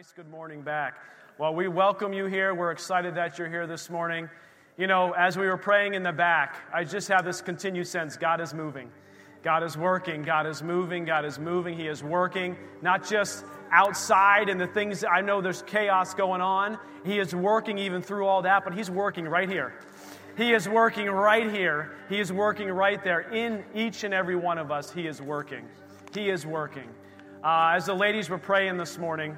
Nice good morning back. Well, we welcome you here. We're excited that you're here this morning. You know, as we were praying in the back, I just have this continued sense God is moving. God is working. God is moving. God is moving. He is working, not just outside and the things, I know there's chaos going on. He is working even through all that, but He's working right here. He is working right here. He is working right there. In each and every one of us, He is working. He is working. Uh, as the ladies were praying this morning,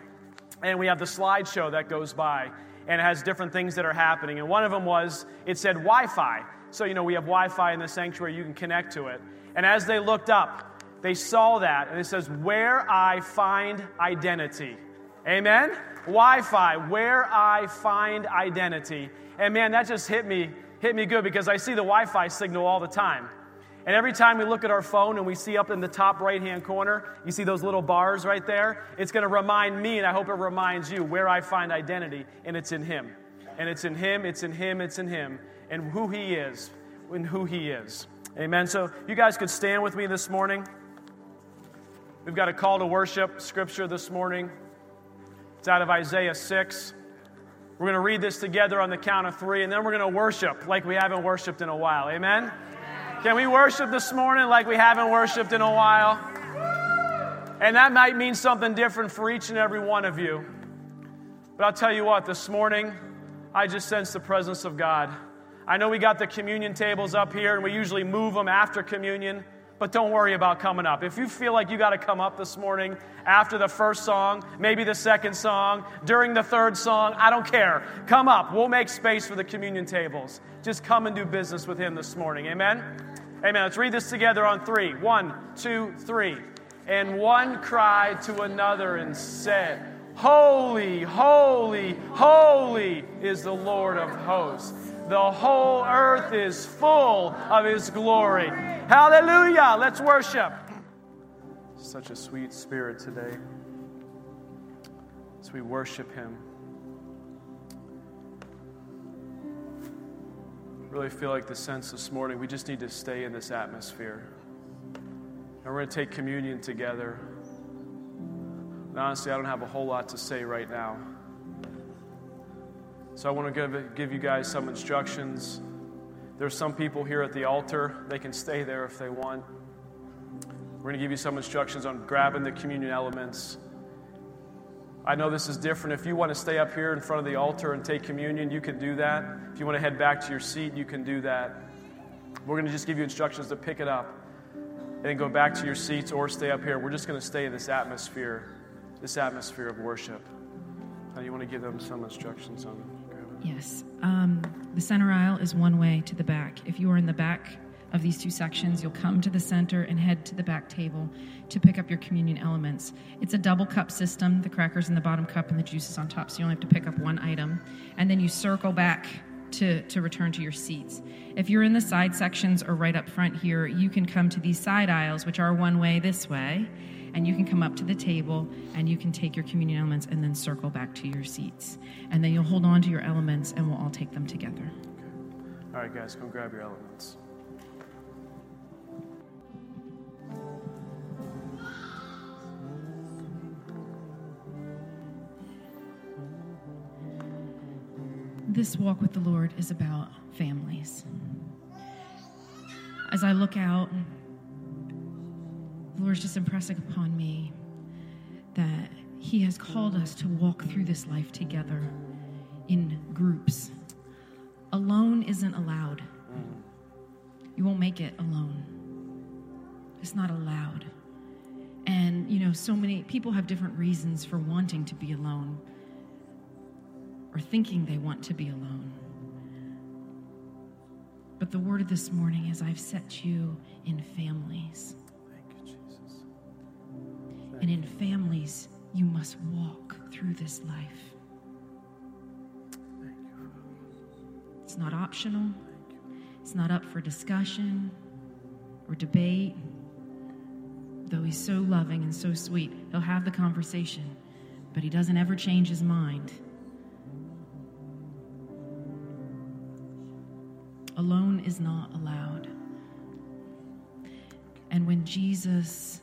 and we have the slideshow that goes by, and it has different things that are happening. And one of them was, it said Wi Fi. So, you know, we have Wi Fi in the sanctuary, you can connect to it. And as they looked up, they saw that, and it says, Where I find identity. Amen? Wi Fi, where I find identity. And man, that just hit me, hit me good because I see the Wi Fi signal all the time. And every time we look at our phone and we see up in the top right hand corner, you see those little bars right there, it's going to remind me, and I hope it reminds you, where I find identity, and it's in Him. And it's in Him, it's in Him, it's in Him, and who He is, and who He is. Amen. So you guys could stand with me this morning. We've got a call to worship scripture this morning. It's out of Isaiah 6. We're going to read this together on the count of three, and then we're going to worship like we haven't worshiped in a while. Amen. Can we worship this morning like we haven't worshiped in a while? And that might mean something different for each and every one of you. But I'll tell you what, this morning, I just sense the presence of God. I know we got the communion tables up here, and we usually move them after communion, but don't worry about coming up. If you feel like you got to come up this morning after the first song, maybe the second song, during the third song, I don't care. Come up. We'll make space for the communion tables. Just come and do business with Him this morning. Amen? Amen. Let's read this together on three. One, two, three. And one cried to another and said, Holy, holy, holy is the Lord of hosts. The whole earth is full of his glory. Hallelujah. Let's worship. Such a sweet spirit today as we worship him. really feel like the sense this morning we just need to stay in this atmosphere. And we're going to take communion together. And honestly, I don't have a whole lot to say right now. So I want to give, give you guys some instructions. There's some people here at the altar, they can stay there if they want. We're going to give you some instructions on grabbing the communion elements. I know this is different. If you want to stay up here in front of the altar and take communion, you can do that. If you want to head back to your seat, you can do that. We're going to just give you instructions to pick it up and go back to your seats or stay up here. We're just going to stay in this atmosphere, this atmosphere of worship. Now, you want to give them some instructions on Yes. Um, the center aisle is one way to the back. If you are in the back, of these two sections, you'll come to the center and head to the back table to pick up your communion elements. It's a double cup system, the crackers in the bottom cup and the juices on top, so you only have to pick up one item. And then you circle back to, to return to your seats. If you're in the side sections or right up front here, you can come to these side aisles, which are one way this way, and you can come up to the table and you can take your communion elements and then circle back to your seats. And then you'll hold on to your elements and we'll all take them together. Okay. All right, guys, go grab your elements. this walk with the Lord is about families. As I look out, Lord's just impressing upon me that He has called us to walk through this life together in groups. Alone isn't allowed. You won't make it alone. It's not allowed. And, you know, so many people have different reasons for wanting to be alone or thinking they want to be alone. But the word of this morning is I've set you in families. And in families, you must walk through this life. It's not optional. It's not up for discussion or debate. Though he's so loving and so sweet, he'll have the conversation, but he doesn't ever change his mind. Alone is not allowed. And when Jesus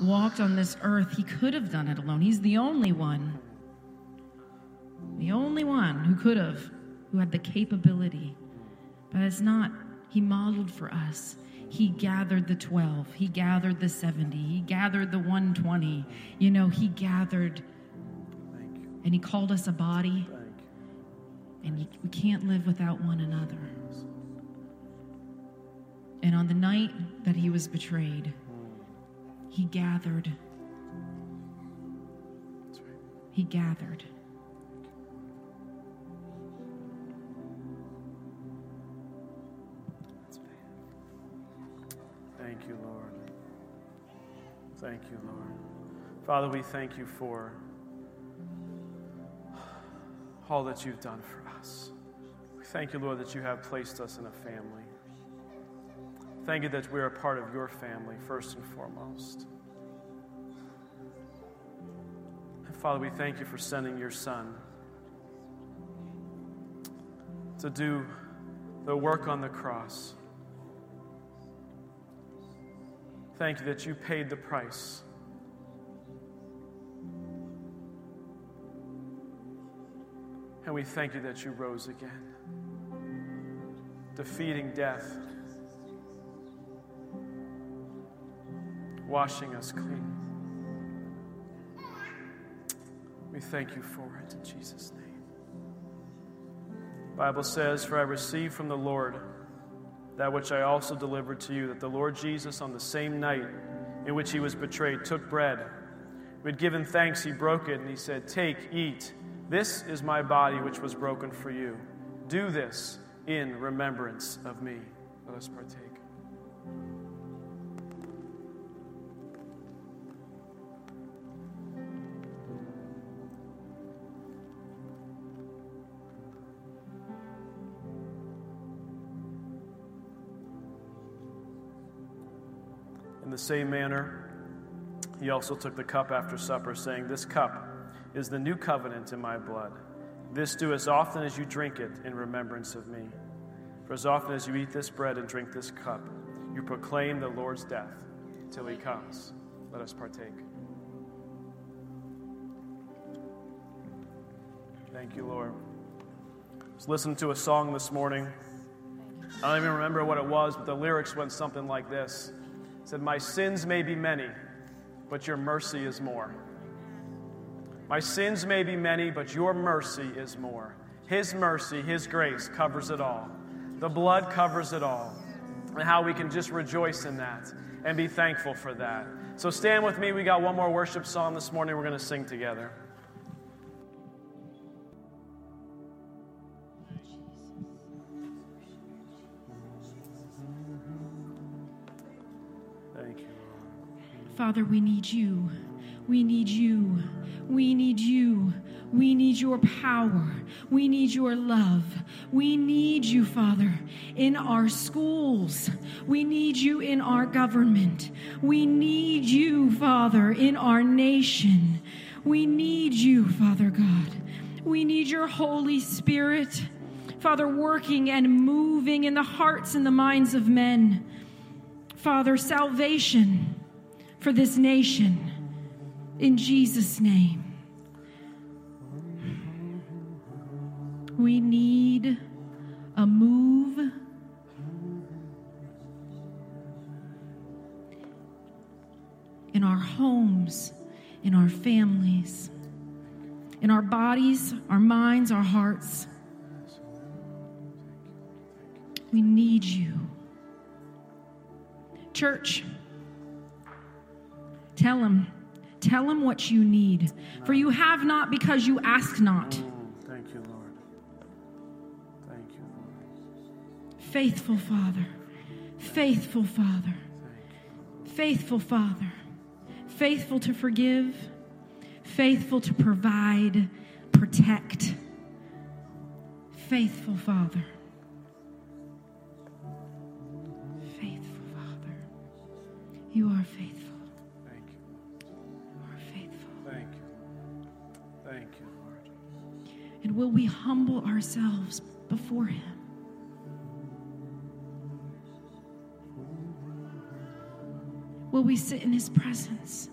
walked on this earth, he could have done it alone. He's the only one. The only one who could have, who had the capability. But it's not. He modeled for us. He gathered the 12. He gathered the 70. He gathered the 120. You know, he gathered and he called us a body. And we can't live without one another. And on the night that he was betrayed, he gathered. He gathered. Thank you, Lord. Thank you, Lord. Father, we thank you for all that you've done for us. We thank you, Lord, that you have placed us in a family. Thank you that we're a part of your family, first and foremost. And Father, we thank you for sending your Son to do the work on the cross. Thank you that you paid the price And we thank you that you rose again, defeating death, washing us clean. We thank you for it in Jesus' name. Bible says, For I received from the Lord that which I also delivered to you, that the Lord Jesus, on the same night in which he was betrayed, took bread. We had given thanks, he broke it, and he said, Take, eat. This is my body which was broken for you. Do this in remembrance of me. Let us partake. The same manner, he also took the cup after supper, saying, This cup is the new covenant in my blood. This do as often as you drink it in remembrance of me. For as often as you eat this bread and drink this cup, you proclaim the Lord's death till he comes. Let us partake. Thank you, Lord. I was listening to a song this morning. I don't even remember what it was, but the lyrics went something like this. Said, My sins may be many, but your mercy is more. My sins may be many, but your mercy is more. His mercy, His grace covers it all. The blood covers it all. And how we can just rejoice in that and be thankful for that. So stand with me. We got one more worship song this morning we're going to sing together. Father, we need you. We need you. We need you. We need your power. We need your love. We need you, Father, in our schools. We need you in our government. We need you, Father, in our nation. We need you, Father God. We need your Holy Spirit, Father, working and moving in the hearts and the minds of men. Father, salvation for this nation. In Jesus' name. We need a move. In our homes, in our families, in our bodies, our minds, our hearts. We need you. Church, tell him. Tell him what you need. For you have not because you ask not. Oh, thank you, Lord. Thank you, Lord. Faithful Father, faithful Father, faithful Father, faithful to forgive, faithful to provide, protect. Faithful Father. Faithful Father. You are faithful. Will we humble ourselves before Him? Will we sit in his presence?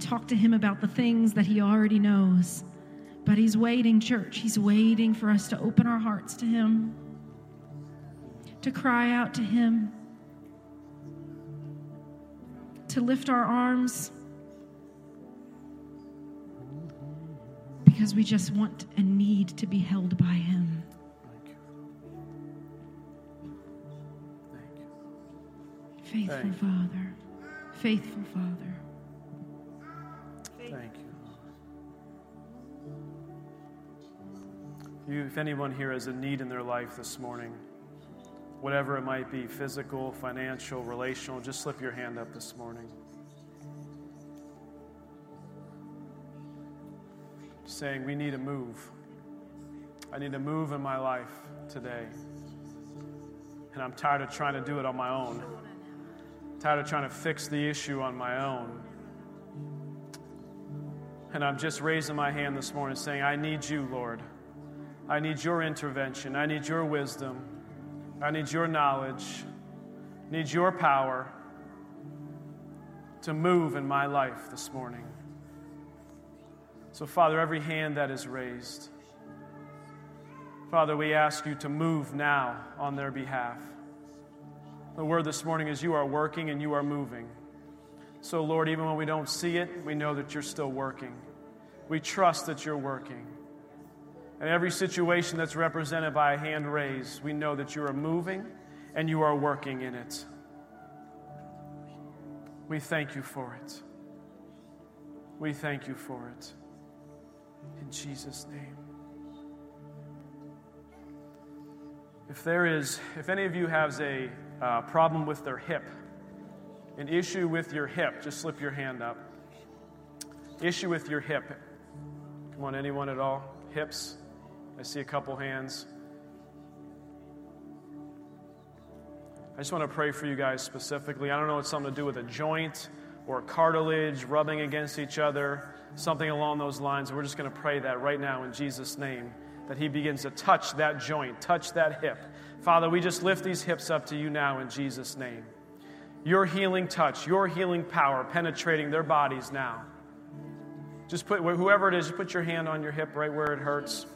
Talk to him about the things that he already knows. But he's waiting, church. He's waiting for us to open our hearts to him, to cry out to him, to lift our arms. Because we just want and need to be held by him. Faithful Thank Father. Faithful Father. Thank you. you. If anyone here has a need in their life this morning, whatever it might be physical, financial, relational just slip your hand up this morning. Saying, We need a move. I need a move in my life today. And I'm tired of trying to do it on my own. Tired of trying to fix the issue on my own. And I'm just raising my hand this morning saying, I need you, Lord. I need your intervention. I need your wisdom. I need your knowledge. I need your power to move in my life this morning. So, Father, every hand that is raised, Father, we ask you to move now on their behalf. The word this morning is you are working and you are moving. So, Lord, even when we don't see it, we know that you're still working. We trust that you're working. And every situation that's represented by a hand raised, we know that you are moving and you are working in it. We thank you for it. We thank you for it. In Jesus' name. If there is, if any of you has a uh, problem with their hip, an issue with your hip, just slip your hand up. Issue with your hip. Come on, anyone at all? Hips? I see a couple hands. I just want to pray for you guys specifically. I don't know it's something to do with a joint or cartilage rubbing against each other, something along those lines. We're just going to pray that right now in Jesus' name, that He begins to touch that joint, touch that hip. Father, we just lift these hips up to you now in Jesus' name. Your healing touch, your healing power penetrating their bodies now. Just put, whoever it is, put your hand on your hip right where it hurts.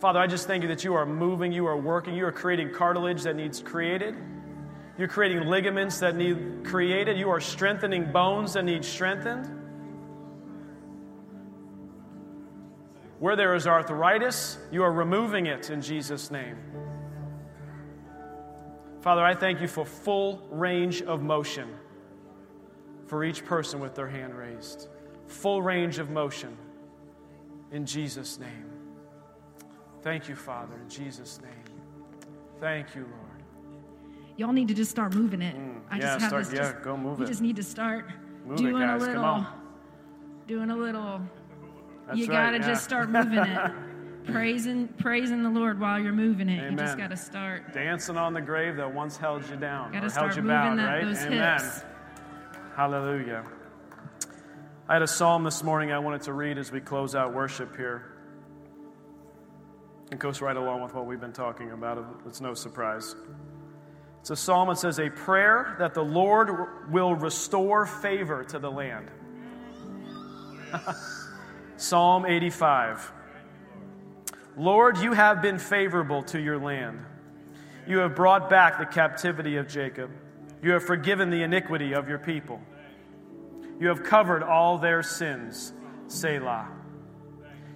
Father, I just thank you that you are moving, you are working, you are creating cartilage that needs created. You're creating ligaments that need created. You are strengthening bones that need strengthened. Where there is arthritis, you are removing it in Jesus' name. Father, I thank you for full range of motion for each person with their hand raised. Full range of motion in Jesus' name. Thank you, Father, in Jesus' name. Thank you, Lord. Y'all need to just start moving it. Mm, I yeah, just have start- this. yeah, go move you it. just need to start Move it, doing guys. a little. Doing a little. That's you right, gotta yeah. just start moving it. praising, praising the Lord while you're moving it. You just gotta start. Dancing on the grave that once held you down Gotta or start held you moving bound, that, right? those Amen. hips. Hallelujah. I had a psalm this morning I wanted to read as we close out worship here. It goes right along with what we've been talking about. It's no surprise. Psalm that says, A prayer that the Lord will restore favor to the land. psalm 85. Lord, you have been favorable to your land. You have brought back the captivity of Jacob. You have forgiven the iniquity of your people. You have covered all their sins. Selah.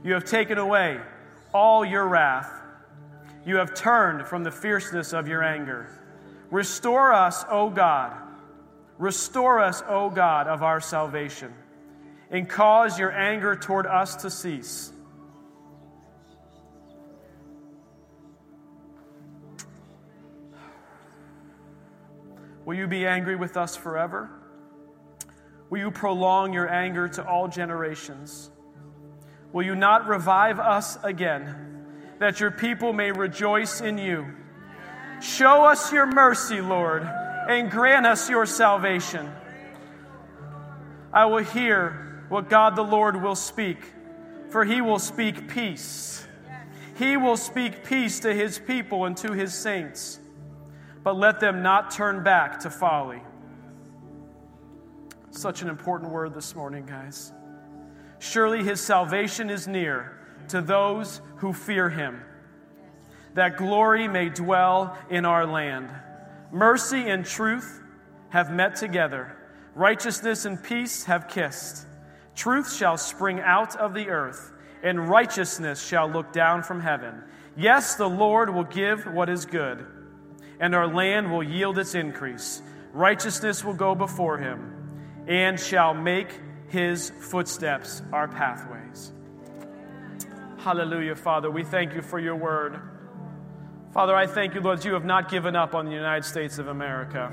You have taken away all your wrath. You have turned from the fierceness of your anger. Restore us, O God. Restore us, O God of our salvation, and cause your anger toward us to cease. Will you be angry with us forever? Will you prolong your anger to all generations? Will you not revive us again, that your people may rejoice in you? Show us your mercy, Lord, and grant us your salvation. I will hear what God the Lord will speak, for he will speak peace. He will speak peace to his people and to his saints. but let them not turn back to folly. Such an important word this morning, guys. Surely his salvation is near to those who fear him, that glory may dwell in our land. Mercy and truth have met together, righteousness and peace have kissed. Truth shall spring out of the earth, and righteousness shall look down from heaven. Yes, the Lord will give what is good, and our land will yield its increase. Righteousness will go before him, and shall make his footsteps our pathways. Hallelujah, Father. We thank you for your word. Father, I thank you, Lord, you have not given up on the United States of America.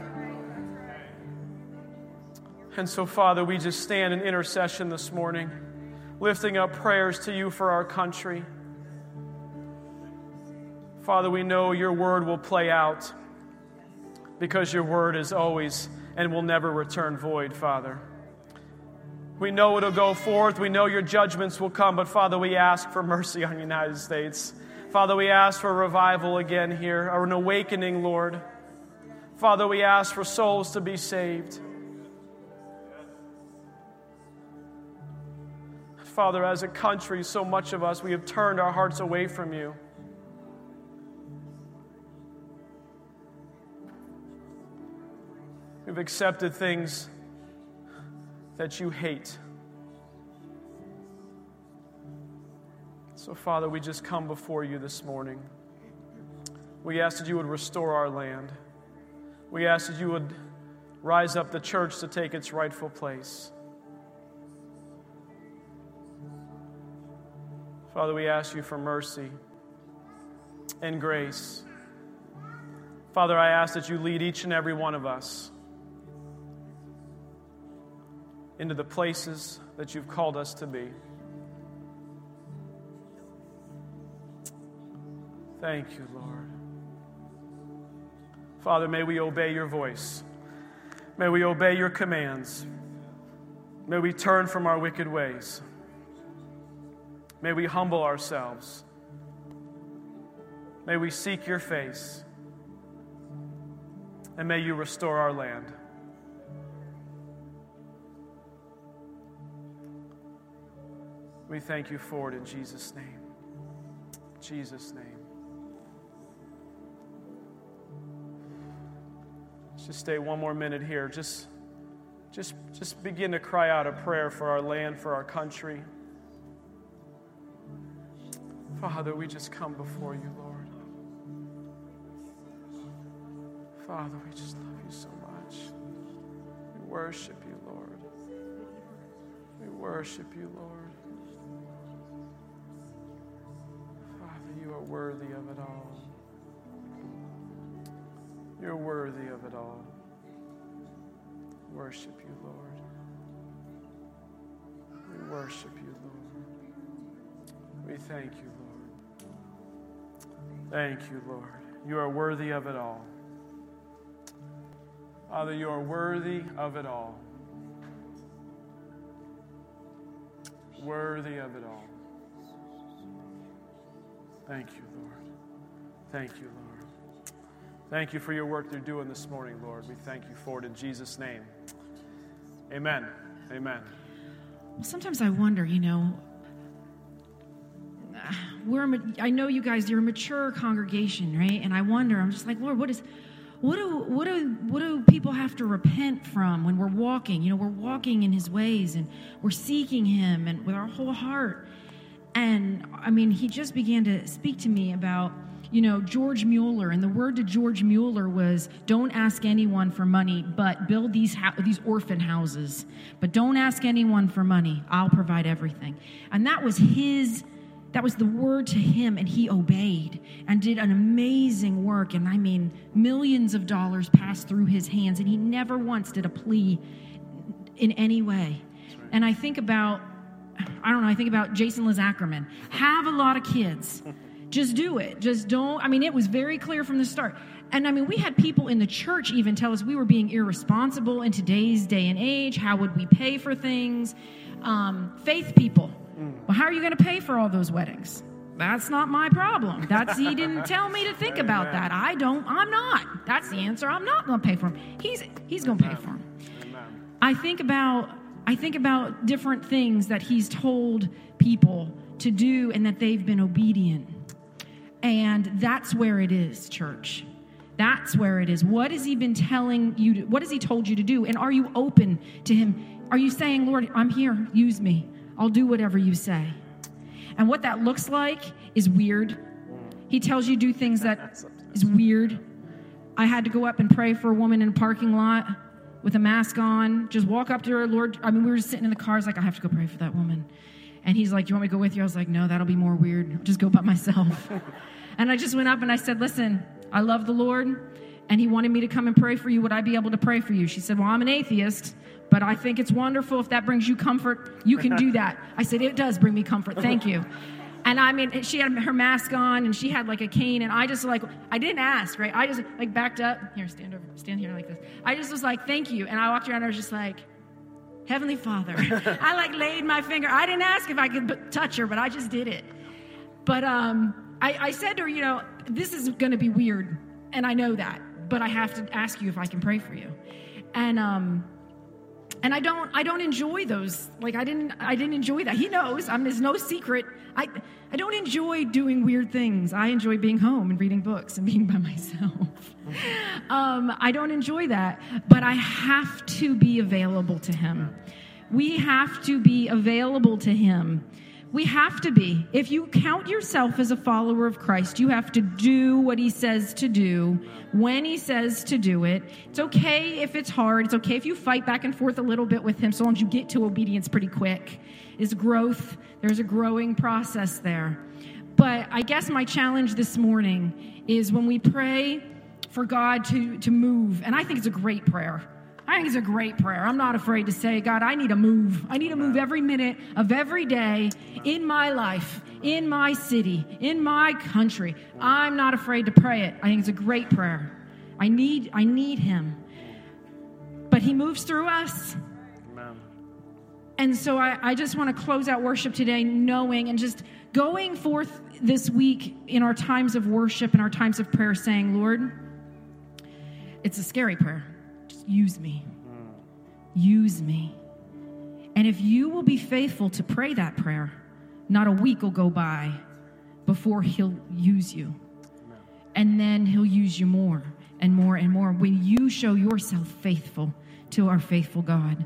And so, Father, we just stand in intercession this morning, lifting up prayers to you for our country. Father, we know your word will play out because your word is always and will never return void, Father. We know it'll go forth. We know your judgments will come. But Father, we ask for mercy on the United States. Father, we ask for revival again here, or an awakening, Lord. Father, we ask for souls to be saved. Father, as a country, so much of us, we have turned our hearts away from you. We've accepted things that you hate. So, Father, we just come before you this morning. We ask that you would restore our land. We ask that you would rise up the church to take its rightful place. Father, we ask you for mercy and grace. Father, I ask that you lead each and every one of us into the places that you've called us to be. Thank you, Lord. Father, may we obey your voice. May we obey your commands. May we turn from our wicked ways. May we humble ourselves. May we seek your face. And may you restore our land. We thank you for it in Jesus' name. Jesus' name. Let's just stay one more minute here. Just, just, just begin to cry out a prayer for our land, for our country. Father, we just come before you, Lord. Father, we just love you so much. We worship you, Lord. We worship you, Lord. Father, you are worthy of it all. Worthy of it all. Worship you, Lord. We worship you, Lord. We thank you, Lord. Thank you, Lord. You are worthy of it all. Father, you are worthy of it all. Worthy of it all. Thank you, Lord. Thank you, Lord. Thank you for your work you're doing this morning, Lord. We thank you for it in Jesus' name. Amen. Amen. Well, sometimes I wonder, you know, we're I know you guys you're a mature congregation, right? And I wonder, I'm just like, Lord, what is what do what do what do people have to repent from when we're walking? You know, we're walking in his ways and we're seeking him and with our whole heart. And I mean, he just began to speak to me about, you know, George Mueller. And the word to George Mueller was, "Don't ask anyone for money, but build these these orphan houses. But don't ask anyone for money. I'll provide everything." And that was his. That was the word to him, and he obeyed and did an amazing work. And I mean, millions of dollars passed through his hands, and he never once did a plea in any way. And I think about I don't know, I think about Jason Lizackerman. Have a lot of kids. Just do it. Just don't. I mean, it was very clear from the start. And I mean, we had people in the church even tell us we were being irresponsible in today's day and age. How would we pay for things? Um, faith people. Well, how are you going to pay for all those weddings? that's not my problem. That's he didn't tell me to think about that. I don't. I'm not. That's the answer. I'm not going to pay for him. He's he's going to pay for him. I think about I think about different things that he's told people to do and that they've been obedient. And that's where it is, church. That's where it is. What has he been telling you? To, what has he told you to do? And are you open to him? Are you saying, Lord, I'm here, use me. I'll do whatever you say. And what that looks like is weird. He tells you do things that is weird. I had to go up and pray for a woman in a parking lot with a mask on, just walk up to her, Lord. I mean, we were just sitting in the car. I was like, I have to go pray for that woman. And he's like, Do you want me to go with you? I was like, No, that'll be more weird. I'll just go by myself. and I just went up and I said, Listen, I love the Lord, and he wanted me to come and pray for you. Would I be able to pray for you? She said, Well, I'm an atheist, but I think it's wonderful if that brings you comfort. You can do that. I said, It does bring me comfort. Thank you. And I mean, she had her mask on and she had like a cane. And I just like, I didn't ask, right? I just like backed up. Here, stand over, stand here like this. I just was like, thank you. And I walked around and I was just like, Heavenly Father. I like laid my finger. I didn't ask if I could touch her, but I just did it. But um, I, I said to her, you know, this is going to be weird. And I know that, but I have to ask you if I can pray for you. And, um, and I don't I don't enjoy those like I didn't I didn't enjoy that. He knows. I mean, there's no secret. I I don't enjoy doing weird things. I enjoy being home and reading books and being by myself. um, I don't enjoy that, but I have to be available to him. We have to be available to him we have to be. If you count yourself as a follower of Christ, you have to do what he says to do when he says to do it. It's okay if it's hard. It's okay if you fight back and forth a little bit with him so long as you get to obedience pretty quick. Is growth. There's a growing process there. But I guess my challenge this morning is when we pray for God to, to move, and I think it's a great prayer. I think it's a great prayer. I'm not afraid to say, God, I need to move. I need to move every minute of every day in my life, in my city, in my country. I'm not afraid to pray it. I think it's a great prayer. I need, I need him. But he moves through us. And so I, I just want to close out worship today knowing and just going forth this week in our times of worship and our times of prayer saying, Lord, it's a scary prayer use me. Use me. And if you will be faithful to pray that prayer, not a week will go by before he'll use you. And then he'll use you more and more and more when you show yourself faithful to our faithful God.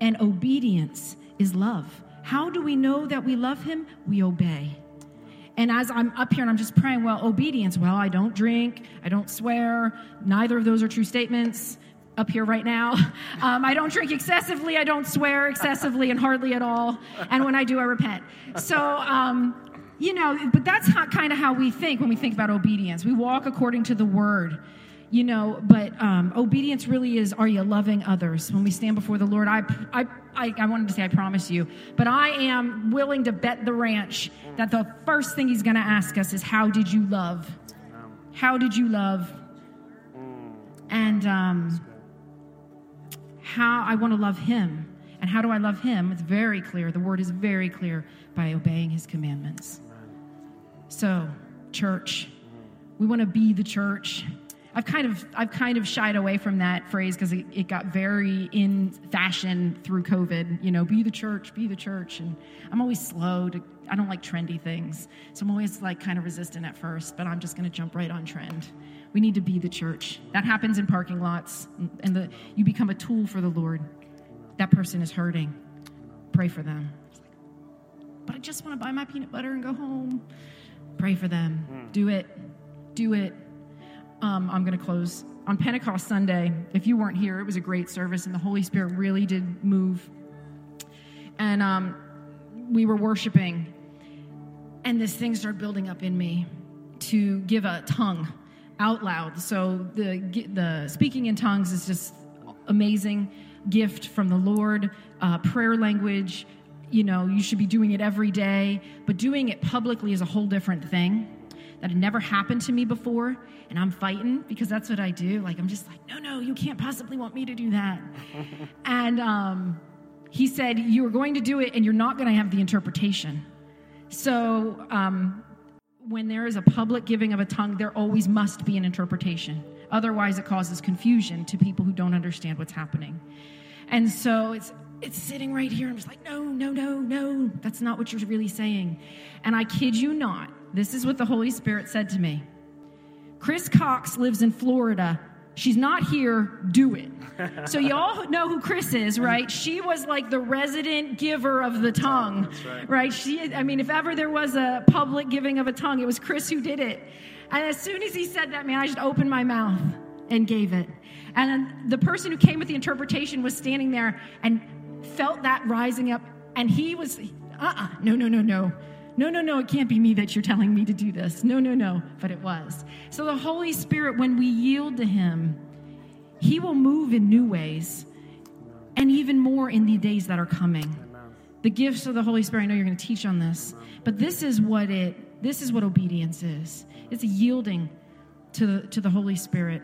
And obedience is love. How do we know that we love him? We obey. And as I'm up here and I'm just praying, well, obedience, well, I don't drink, I don't swear, neither of those are true statements up here right now. Um, I don't drink excessively, I don't swear excessively, and hardly at all. And when I do, I repent. So, um, you know, but that's kind of how we think when we think about obedience. We walk according to the word, you know, but um, obedience really is are you loving others? When we stand before the Lord, I, I, I, I wanted to say, I promise you, but I am willing to bet the ranch that the first thing he's going to ask us is, How did you love? How did you love? And, um, how I want to love him. And how do I love him? It's very clear. The word is very clear by obeying his commandments. So, church, we want to be the church. I've kind of I've kind of shied away from that phrase because it, it, got very in fashion through COVID. You know, be the church, be the church, and I'm always slow to. I don't like trendy things, so I'm always like kind of resistant at first. But I'm just going to jump right on trend. We need to be the church. That happens in parking lots, and the, you become a tool for the Lord. That person is hurting. Pray for them. But I just want to buy my peanut butter and go home. Pray for them. Mm. Do it. Do it. Um, I'm going to close. On Pentecost Sunday, if you weren't here, it was a great service, and the Holy Spirit really did move. And um, we were worshiping, and this thing started building up in me to give a tongue out loud. So the the speaking in tongues is just amazing gift from the Lord. Uh, prayer language, you know, you should be doing it every day, but doing it publicly is a whole different thing. That had never happened to me before, and I'm fighting because that's what I do. Like I'm just like, no, no, you can't possibly want me to do that. and um, he said, you are going to do it, and you're not going to have the interpretation. So um, when there is a public giving of a tongue, there always must be an interpretation. Otherwise, it causes confusion to people who don't understand what's happening. And so it's it's sitting right here. I'm just like, no, no, no, no. That's not what you're really saying. And I kid you not, this is what the Holy Spirit said to me. Chris Cox lives in Florida. She's not here, do it. so you all know who Chris is, right? She was like the resident giver of the tongue, right. right? She, I mean, if ever there was a public giving of a tongue, it was Chris who did it. And as soon as he said that, man, I just opened my mouth and gave it. And the person who came with the interpretation was standing there and felt that rising up. And he was, uh uh-uh, uh no, no, no, no. No, no, no, it can't be me that you're telling me to do this. No, no, no. But it was. So the Holy Spirit, when we yield to Him, He will move in new ways and even more in the days that are coming. The gifts of the Holy Spirit, I know you're going to teach on this, but this is what it, this is what obedience is. It's yielding to the, to the Holy Spirit.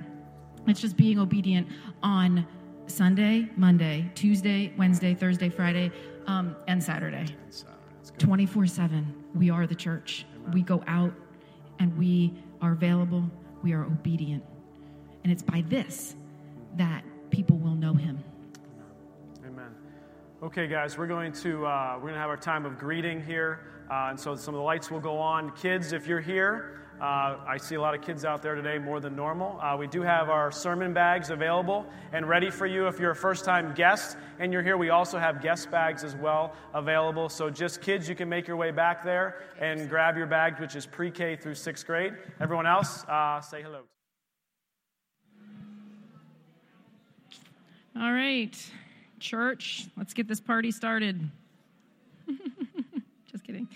It's just being obedient on Sunday, Monday, Tuesday, Wednesday, Thursday, Friday, um, and Saturday. 24 7. We are the church. We go out and we are available. We are obedient. And it's by this that people will know him. Amen. Okay, guys, we're going to uh, we're going to have our time of greeting here, uh, and so some of the lights will go on. Kids, if you're here, uh, I see a lot of kids out there today more than normal. Uh, we do have our sermon bags available and ready for you if you're a first time guest and you're here. We also have guest bags as well available. So, just kids, you can make your way back there and grab your bag, which is pre K through sixth grade. Everyone else, uh, say hello. All right, church, let's get this party started. Just kidding.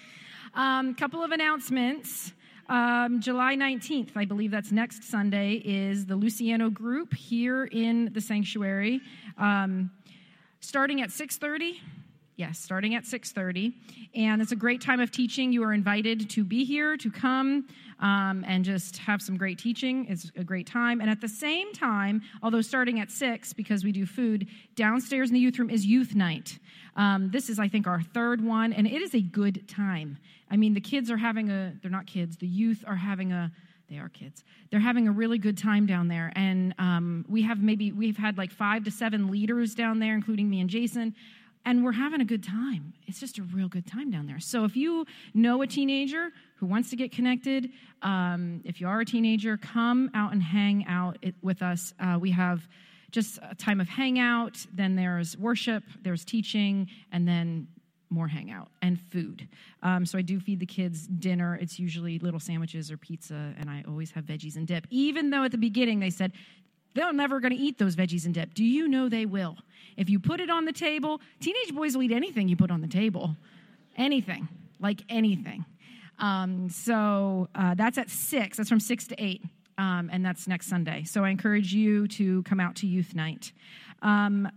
A um, couple of announcements. Um, July 19th, I believe that's next Sunday, is the Luciano group here in the sanctuary. Um, starting at 6.30 yes starting at 6.30 and it's a great time of teaching. You are invited to be here to come um, and just have some great teaching. It's a great time. And at the same time although starting at 6 because we do food downstairs in the youth room is youth night. Um, this is i think our third one and it is a good time I mean, the kids are having a, they're not kids, the youth are having a, they are kids. They're having a really good time down there. And um, we have maybe, we've had like five to seven leaders down there, including me and Jason. And we're having a good time. It's just a real good time down there. So if you know a teenager who wants to get connected, um, if you are a teenager, come out and hang out with us. Uh, we have just a time of hangout, then there's worship, there's teaching, and then more hangout and food. Um, so I do feed the kids dinner. It's usually little sandwiches or pizza, and I always have veggies and dip. Even though at the beginning they said they're never going to eat those veggies and dip. Do you know they will? If you put it on the table, teenage boys will eat anything you put on the table. Anything, like anything. Um, so uh, that's at six. That's from six to eight. Um, and that's next Sunday. So I encourage you to come out to youth night. Um,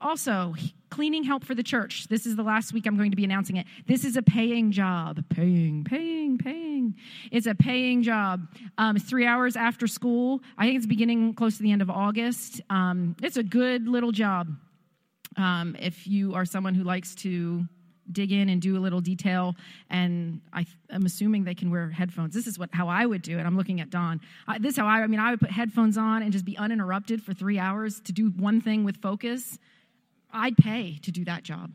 also, cleaning help for the church. This is the last week I'm going to be announcing it. This is a paying job. Paying, paying, paying. It's a paying job. Um, it's three hours after school. I think it's beginning close to the end of August. Um, it's a good little job. Um, if you are someone who likes to dig in and do a little detail and I, am assuming they can wear headphones this is what how i would do it i'm looking at dawn I, this is how i i mean i would put headphones on and just be uninterrupted for three hours to do one thing with focus I'd pay to do that job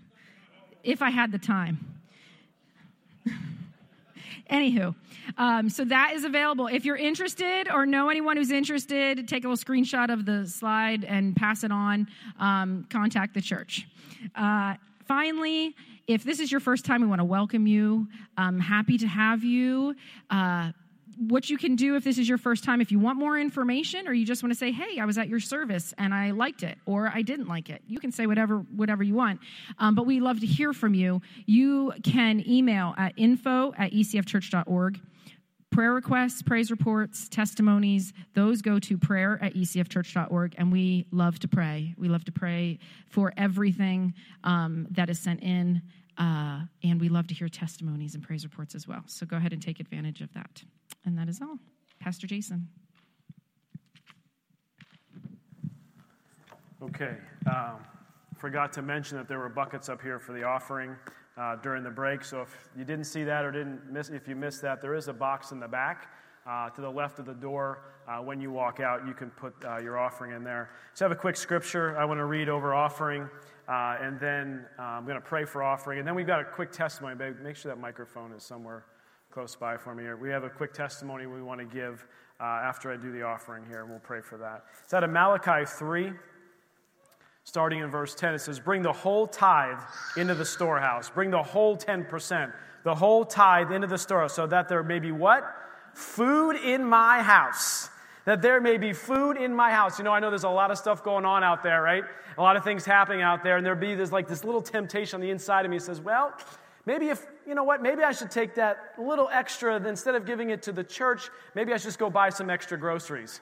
if I had the time. Anywho, um, so that is available. If you're interested or know anyone who's interested, take a little screenshot of the slide and pass it on. Um, contact the church. Uh, finally, if this is your first time, we want to welcome you. I'm happy to have you. Uh, what you can do if this is your first time, if you want more information or you just want to say, hey, I was at your service and I liked it or I didn't like it, you can say whatever, whatever you want. Um, but we love to hear from you. You can email at info at ecfchurch.org. Prayer requests, praise reports, testimonies, those go to prayer at ecfchurch.org. And we love to pray. We love to pray for everything um, that is sent in. Uh, and we love to hear testimonies and praise reports as well. So go ahead and take advantage of that. And that is all. Pastor Jason. Okay. Um, forgot to mention that there were buckets up here for the offering. uh, during the break. So if you didn't see that or didn't miss, if you missed that, there is a box in the back. Uh, to the left of the door, uh, when you walk out, you can put uh, your offering in there. So I have a quick scripture I want to read over offering, uh, and then uh, I'm going to pray for offering. And then we've got a quick testimony. Make sure that microphone is somewhere close by for me. Here. We have a quick testimony we want to give uh, after I do the offering here, and we'll pray for that. It's out of Malachi 3, starting in verse 10. It says, Bring the whole tithe into the storehouse. Bring the whole 10%, the whole tithe into the storehouse, so that there may be what? Food in my house. That there may be food in my house. You know, I know there's a lot of stuff going on out there, right? A lot of things happening out there, and there be this like this little temptation on the inside of me that says, Well, Maybe if, you know what, maybe I should take that little extra, instead of giving it to the church, maybe I should just go buy some extra groceries.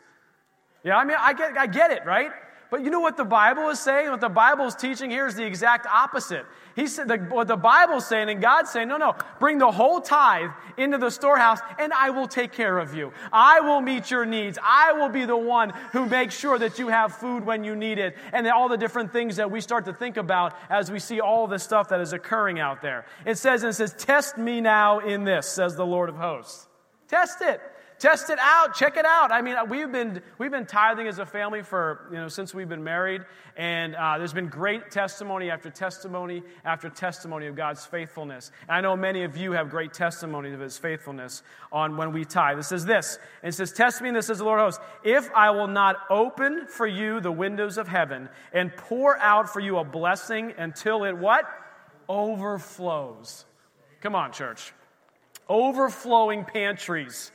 Yeah, I mean, I get, I get it, right? But you know what the Bible is saying? What the Bible is teaching here is the exact opposite. He said the, what the Bible's saying and God's saying, no, no, bring the whole tithe into the storehouse and I will take care of you. I will meet your needs. I will be the one who makes sure that you have food when you need it. And all the different things that we start to think about as we see all the stuff that is occurring out there. It says, and it says, test me now in this, says the Lord of hosts. Test it. Test it out. Check it out. I mean, we've been, we've been tithing as a family for, you know, since we've been married. And uh, there's been great testimony after testimony after testimony of God's faithfulness. And I know many of you have great testimony of his faithfulness on when we tithe. It says this. It says, Test me, and this says the Lord hosts, if I will not open for you the windows of heaven and pour out for you a blessing until it what? Overflows. Come on, church. Overflowing pantries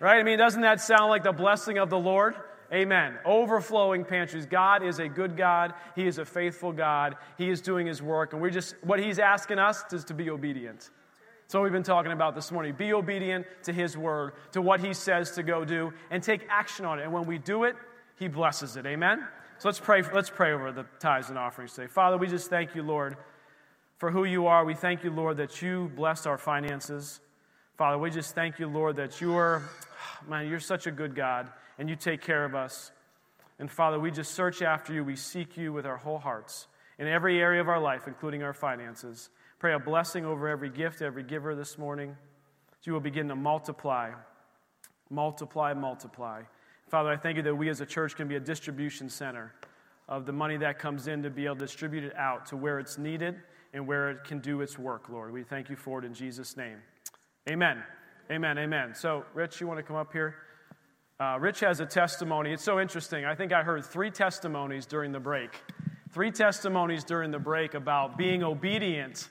right? I mean, doesn't that sound like the blessing of the Lord? Amen. Overflowing pantries. God is a good God. He is a faithful God. He is doing His work. And we're just, what He's asking us is to be obedient. That's what we've been talking about this morning. Be obedient to His word, to what He says to go do, and take action on it. And when we do it, He blesses it. Amen? So let's pray, let's pray over the tithes and offerings today. Father, we just thank you, Lord, for who you are. We thank you, Lord, that you bless our finances. Father, we just thank you, Lord, that you are man, you're such a good God, and you take care of us. And Father, we just search after you. We seek you with our whole hearts in every area of our life, including our finances. Pray a blessing over every gift, every giver this morning. You will begin to multiply, multiply, multiply. Father, I thank you that we as a church can be a distribution center of the money that comes in to be able to distribute it out to where it's needed and where it can do its work, Lord. We thank you for it in Jesus' name. Amen. Amen, amen. So, Rich, you want to come up here? Uh, Rich has a testimony. It's so interesting. I think I heard three testimonies during the break. Three testimonies during the break about being obedient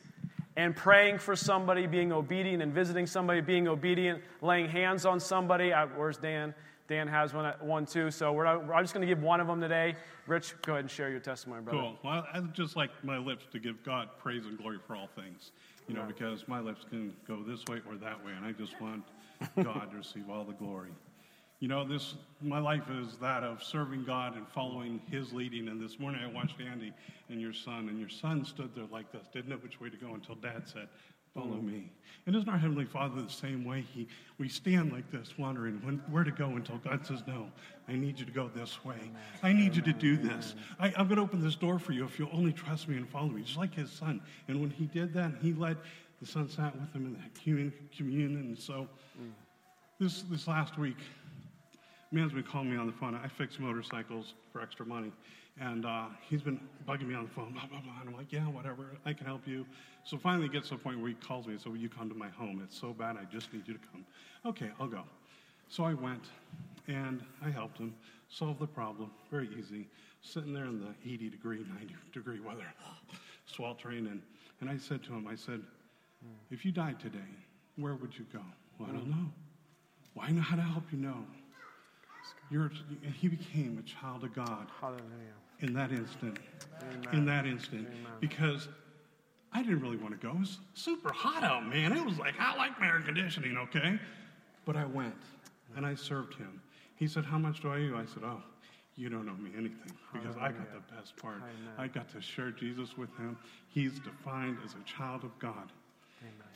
and praying for somebody, being obedient and visiting somebody, being obedient, laying hands on somebody. Uh, where's Dan? Dan has one, one too. So we're I'm just going to give one of them today. Rich, go ahead and share your testimony, brother. Cool. Well, I'd just like my lips to give God praise and glory for all things you know, because my lips can go this way or that way, and I just want God to receive all the glory. You know, this my life is that of serving God and following His leading. And this morning I watched Andy and your son, and your son stood there like this, didn't know which way to go until Dad said, Follow mm. me. And isn't our Heavenly Father the same way? He, we stand like this, wondering when, where to go until God says, No, I need you to go this way. I need you to do this. I, am going to open this door for you if you'll only trust me and follow me, just like his son. And when he did that, he led, the son sat with him in that communion. And so this, this last week, man's been calling me on the phone. I fix motorcycles for extra money. And uh, he's been bugging me on the phone, blah, blah, blah. And I'm like, yeah, whatever. I can help you. So finally it gets to a point where he calls me and says, will you come to my home? It's so bad, I just need you to come. Okay, I'll go. So I went and I helped him solve the problem. Very easy. Sitting there in the 80 degree, 90 degree weather, sweltering. And, and I said to him, I said, if you died today, where would you go? Well, I don't know. Well, I know how to help you know. You're, he became a child of God. Hallelujah. In that instant. Amen. In that instant. Amen. Because I didn't really want to go. It was super hot out, man. It was like, I like air conditioning, okay? But I went and I served him. He said, How much do I owe you? I said, Oh, you don't owe me anything because Hallelujah. I got the best part. Amen. I got to share Jesus with him. He's defined as a child of God. Amen.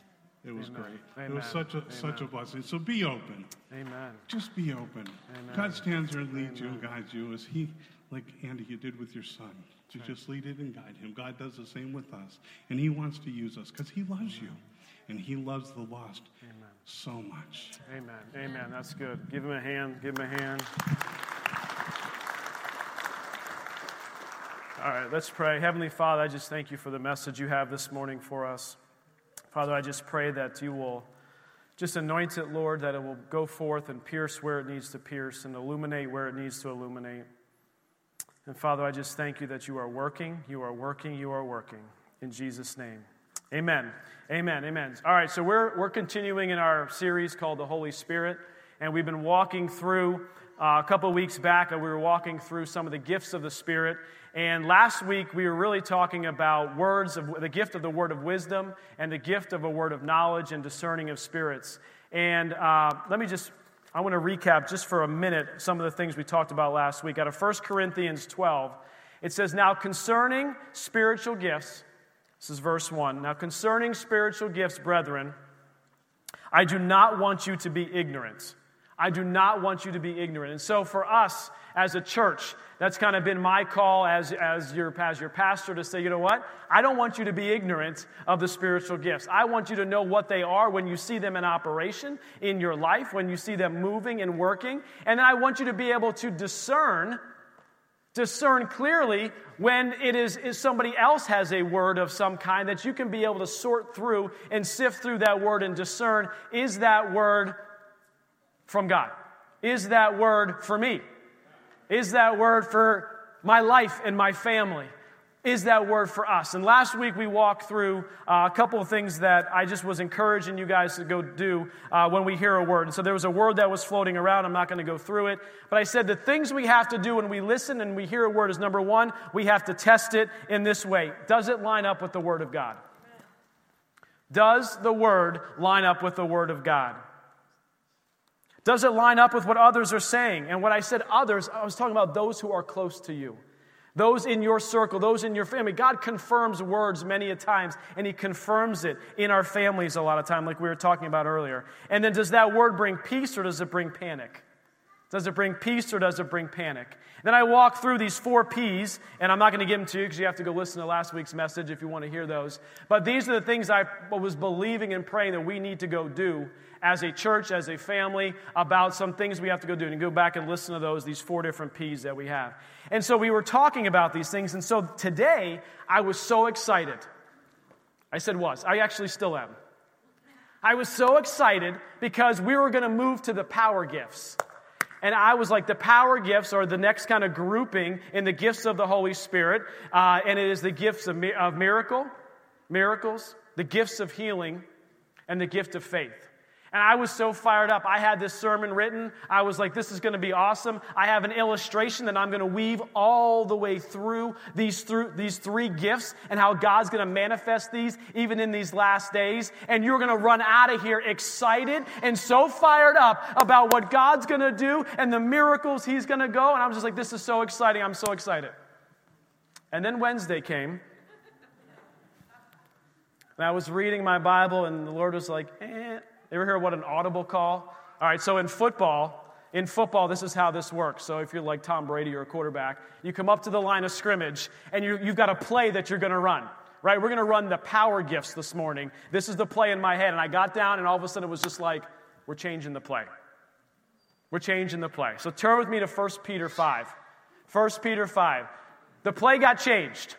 It was Amen. great. Amen. It was such a such a blessing. So be open. Amen. Just be open. God stands there and leads you and guides you as He, like Andy, you did with your son. To just lead it and guide him. God does the same with us. And He wants to use us because He loves you. And He loves the lost Amen. so much. Amen. Amen. That's good. Give him a hand. Give him a hand. All right, let's pray. Heavenly Father, I just thank you for the message you have this morning for us. Father, I just pray that you will just anoint it, Lord, that it will go forth and pierce where it needs to pierce and illuminate where it needs to illuminate. And Father, I just thank you that you are working, you are working, you are working. In Jesus' name. Amen. Amen. Amen. All right, so we're, we're continuing in our series called The Holy Spirit, and we've been walking through. Uh, a couple weeks back, uh, we were walking through some of the gifts of the Spirit. And last week, we were really talking about words of the gift of the word of wisdom and the gift of a word of knowledge and discerning of spirits. And uh, let me just I want to recap just for a minute some of the things we talked about last week. Out of 1 Corinthians 12, it says, Now concerning spiritual gifts, this is verse 1. Now concerning spiritual gifts, brethren, I do not want you to be ignorant. I do not want you to be ignorant. And so, for us as a church, that's kind of been my call as, as, your, as your pastor to say, you know what? I don't want you to be ignorant of the spiritual gifts. I want you to know what they are when you see them in operation in your life, when you see them moving and working. And then I want you to be able to discern discern clearly when it is, is, somebody else has a word of some kind that you can be able to sort through and sift through that word and discern is that word from God? Is that word for me? Is that word for my life and my family? Is that word for us? And last week we walked through uh, a couple of things that I just was encouraging you guys to go do uh, when we hear a word. And so there was a word that was floating around. I'm not going to go through it. But I said the things we have to do when we listen and we hear a word is number one, we have to test it in this way. Does it line up with the word of God? Does the word line up with the word of God? Does it line up with what others are saying? And when I said others, I was talking about those who are close to you. Those in your circle, those in your family. God confirms words many a times, and He confirms it in our families a lot of time, like we were talking about earlier. And then does that word bring peace or does it bring panic? Does it bring peace or does it bring panic? Then I walk through these four P's, and I'm not going to give them to you because you have to go listen to last week's message if you want to hear those. But these are the things I was believing and praying that we need to go do as a church, as a family, about some things we have to go do. And go back and listen to those, these four different P's that we have. And so we were talking about these things. And so today, I was so excited. I said was. I actually still am. I was so excited because we were going to move to the power gifts. And I was like, the power gifts are the next kind of grouping in the gifts of the Holy Spirit. Uh, and it is the gifts of, of miracle, miracles, the gifts of healing, and the gift of faith. And I was so fired up. I had this sermon written. I was like, this is going to be awesome. I have an illustration that I'm going to weave all the way through these, through these three gifts and how God's going to manifest these even in these last days. And you're going to run out of here excited and so fired up about what God's going to do and the miracles He's going to go. And I was just like, this is so exciting. I'm so excited. And then Wednesday came. And I was reading my Bible, and the Lord was like, eh, ever hear what an audible call? All right, so in football, in football, this is how this works. So if you're like Tom Brady or a quarterback, you come up to the line of scrimmage and you, have got a play that you're going to run. Right? We're going to run the power gifts this morning. This is the play in my head. And I got down, and all of a sudden it was just like, we're changing the play. We're changing the play. So turn with me to 1 Peter 5. 1 Peter 5. The play got changed.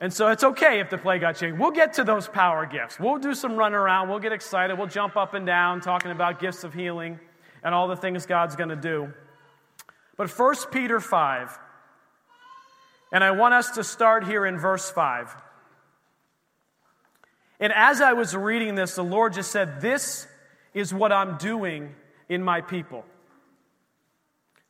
And so it's okay if the play got changed. We'll get to those power gifts. We'll do some run around. We'll get excited. We'll jump up and down talking about gifts of healing and all the things God's going to do. But 1 Peter 5, and I want us to start here in verse 5. And as I was reading this, the Lord just said, This is what I'm doing in my people.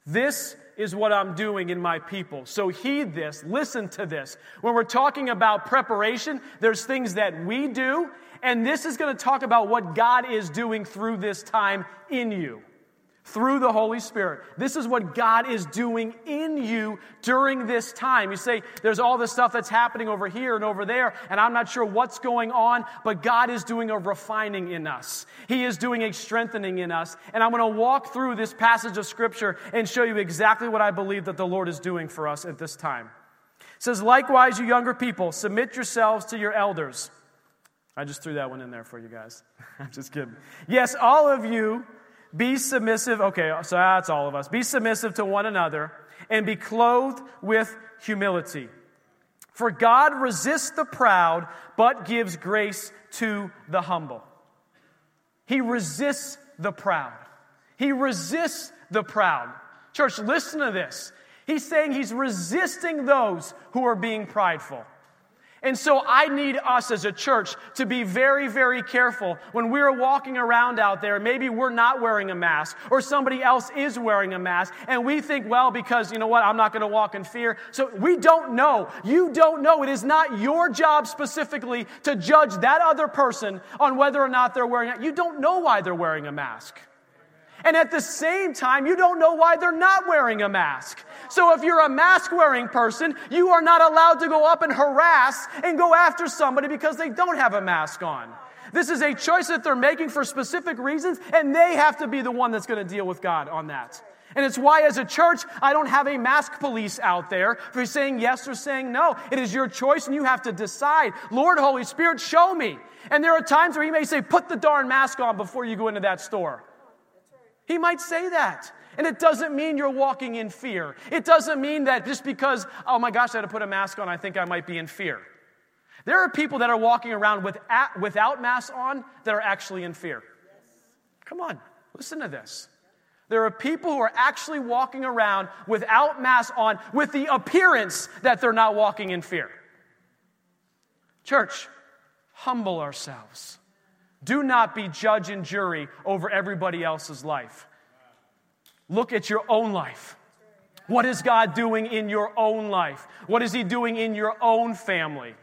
This is what I'm doing in my people. So heed this, listen to this. When we're talking about preparation, there's things that we do, and this is going to talk about what God is doing through this time in you. Through the Holy Spirit. This is what God is doing in you during this time. You say, there's all this stuff that's happening over here and over there, and I'm not sure what's going on, but God is doing a refining in us. He is doing a strengthening in us. And I'm going to walk through this passage of Scripture and show you exactly what I believe that the Lord is doing for us at this time. It says, Likewise, you younger people, submit yourselves to your elders. I just threw that one in there for you guys. I'm just kidding. Yes, all of you be submissive. Okay, so that's all of us. Be submissive to one another and be clothed with humility. For God resists the proud, but gives grace to the humble. He resists the proud. He resists the proud. Church, listen to this. He's saying he's resisting those who are being prideful. And so I need us as a church to be very, very careful when we're walking around out there. Maybe we're not wearing a mask or somebody else is wearing a mask and we think, well, because you know what, I'm not going to walk in fear. So we don't know. You don't know. It is not your job specifically to judge that other person on whether or not they're wearing it. You don't know why they're wearing a mask. And at the same time, you don't know why they're not wearing a mask. So if you're a mask wearing person, you are not allowed to go up and harass and go after somebody because they don't have a mask on. This is a choice that they're making for specific reasons, and they have to be the one that's going to deal with God on that. And it's why, as a church, I don't have a mask police out there for saying yes or saying no. It is your choice, and you have to decide. Lord, Holy Spirit, show me. And there are times where He may say, Put the darn mask on before you go into that store. He might say that. And it doesn't mean you're walking in fear. It doesn't mean that just because, oh my gosh, I had to put a mask on, I think I might be in fear. There are people that are walking around with, without masks on that are actually in fear. Come on, listen to this. There are people who are actually walking around without masks on with the appearance that they're not walking in fear. Church, humble ourselves. Do not be judge and jury over everybody else's life. Look at your own life. What is God doing in your own life? What is He doing in your own family?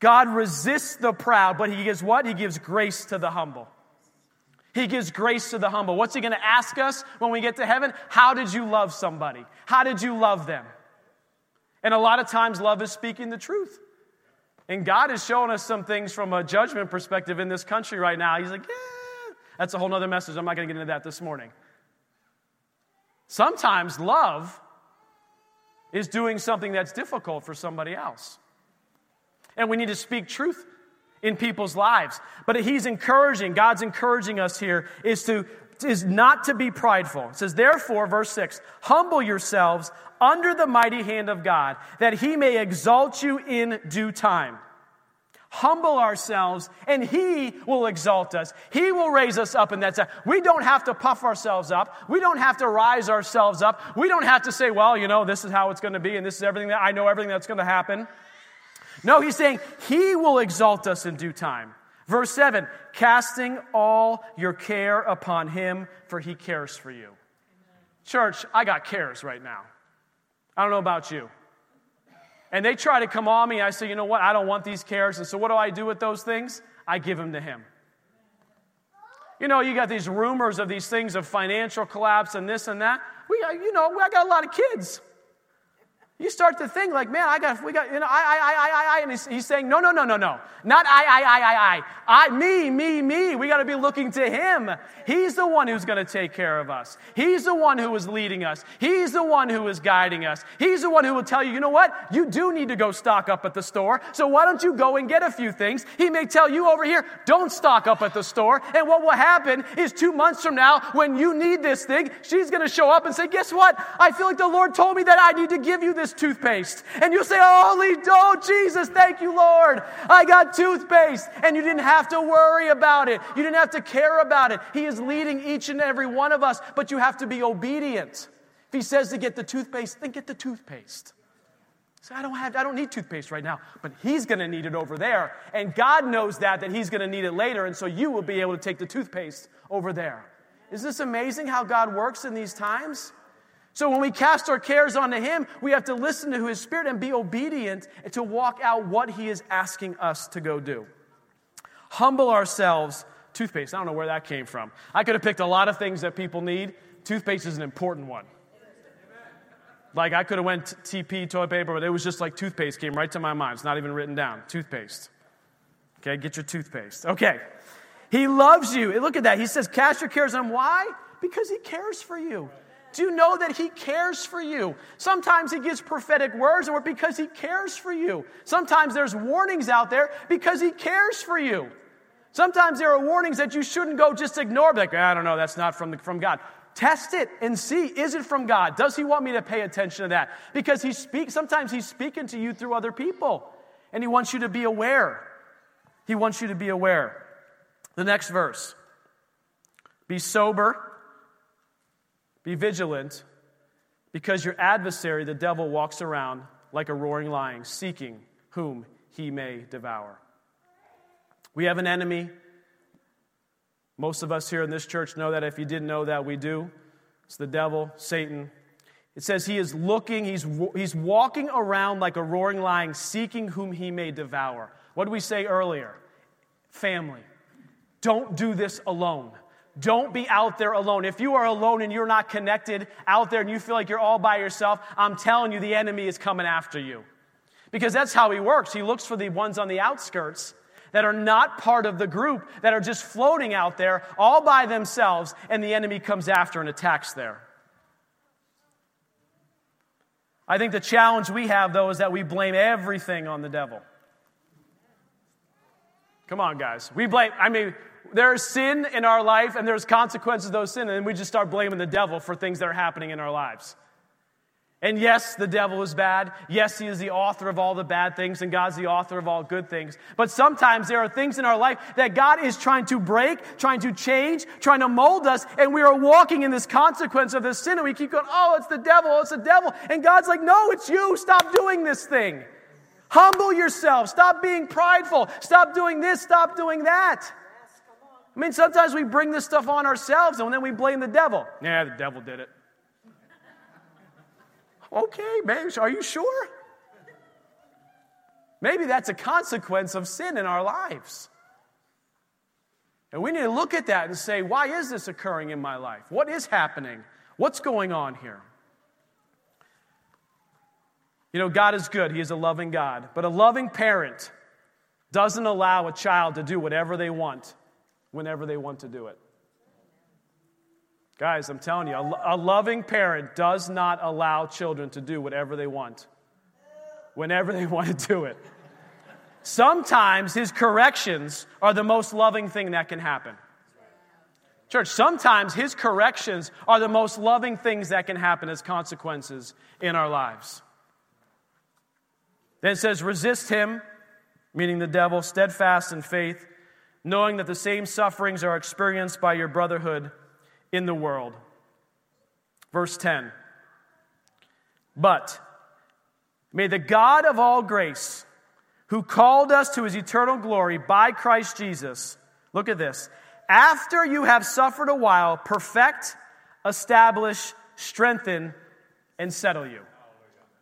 God resists the proud, but He gives what? He gives grace to the humble. He gives grace to the humble. What's He going to ask us when we get to heaven? How did you love somebody? How did you love them? And a lot of times, love is speaking the truth. And God is showing us some things from a judgment perspective in this country right now. He's like, yeah, that's a whole other message. I'm not going to get into that this morning. Sometimes love is doing something that's difficult for somebody else. And we need to speak truth in people's lives. But he's encouraging, God's encouraging us here is to is not to be prideful. It says, therefore, verse 6, humble yourselves under the mighty hand of God, that he may exalt you in due time. Humble ourselves, and he will exalt us. He will raise us up in that time. We don't have to puff ourselves up. We don't have to rise ourselves up. We don't have to say, well, you know, this is how it's going to be, and this is everything that I know everything that's going to happen. No, he's saying he will exalt us in due time. Verse 7 casting all your care upon him, for he cares for you. Church, I got cares right now. I don't know about you. And they try to come on me. I say, you know what? I don't want these cares. And so what do I do with those things? I give them to him. You know, you got these rumors of these things of financial collapse and this and that. We, uh, you know, I got a lot of kids. You start to think like, man, I got, we got, you know, I, I, I, I, I, and he's, he's saying, no, no, no, no, no, not I, I, I, I, I, I, me, me, me. We got to be looking to him. He's the one who's going to take care of us. He's the one who is leading us. He's the one who is guiding us. He's the one who will tell you, you know what? You do need to go stock up at the store. So why don't you go and get a few things? He may tell you over here, don't stock up at the store. And what will happen is two months from now, when you need this thing, she's going to show up and say, guess what? I feel like the Lord told me that I need to give you this toothpaste. And you'll say, Holy, oh, Jesus, thank you, Lord. I got toothpaste. And you didn't have to worry about it. You didn't have to care about it. He is leading each and every one of us, but you have to be obedient. If he says to get the toothpaste, then get the toothpaste. So I don't have, I don't need toothpaste right now, but he's going to need it over there. And God knows that, that he's going to need it later. And so you will be able to take the toothpaste over there. Is this amazing how God works in these times? So when we cast our cares onto Him, we have to listen to His Spirit and be obedient to walk out what He is asking us to go do. Humble ourselves Toothpaste, I don't know where that came from. I could have picked a lot of things that people need. Toothpaste is an important one. Like I could have went TP, toilet paper, but it was just like toothpaste came right to my mind. It's not even written down. Toothpaste. Okay, get your toothpaste. Okay. He loves you. Look at that. He says, cast your cares on him. Why? Because he cares for you. Do you know that he cares for you? Sometimes he gives prophetic words or because he cares for you. Sometimes there's warnings out there because he cares for you. Sometimes there are warnings that you shouldn't go just ignore, like, ah, I don't know, that's not from, the, from God. Test it and see, is it from God? Does he want me to pay attention to that? Because he speaks, sometimes he's speaking to you through other people, and he wants you to be aware. He wants you to be aware. The next verse Be sober, be vigilant, because your adversary, the devil, walks around like a roaring lion, seeking whom he may devour. We have an enemy. Most of us here in this church know that. If you didn't know that, we do. It's the devil, Satan. It says he is looking, he's, he's walking around like a roaring lion, seeking whom he may devour. What did we say earlier? Family. Don't do this alone. Don't be out there alone. If you are alone and you're not connected out there and you feel like you're all by yourself, I'm telling you, the enemy is coming after you. Because that's how he works. He looks for the ones on the outskirts that are not part of the group, that are just floating out there all by themselves, and the enemy comes after and attacks there. I think the challenge we have, though, is that we blame everything on the devil. Come on, guys. We blame, I mean, there's sin in our life and there's consequences of those sin, and we just start blaming the devil for things that are happening in our lives. And yes, the devil is bad. Yes, he is the author of all the bad things, and God's the author of all good things. But sometimes there are things in our life that God is trying to break, trying to change, trying to mold us, and we are walking in this consequence of this sin, and we keep going, oh, it's the devil, it's the devil. And God's like, no, it's you. Stop doing this thing. Humble yourself. Stop being prideful. Stop doing this. Stop doing that. I mean, sometimes we bring this stuff on ourselves and then we blame the devil. Yeah, the devil did it. Okay, maybe. Are you sure? Maybe that's a consequence of sin in our lives. And we need to look at that and say, why is this occurring in my life? What is happening? What's going on here? You know, God is good. He is a loving God. But a loving parent doesn't allow a child to do whatever they want whenever they want to do it. Guys, I'm telling you, a, loving parent does not allow children to do whatever they want, whenever they want to do it. Sometimes his corrections are the most loving thing that can happen. Church, sometimes his corrections are the most loving things that can happen as consequences in our lives. Then it says, resist him, meaning the devil, steadfast in faith, knowing that the same sufferings are experienced by your brotherhood in the world. Verse 10 But may the God of all grace, who called us to his eternal glory by Christ Jesus, look at this, after you have suffered a while, perfect, establish, strengthen, and settle you.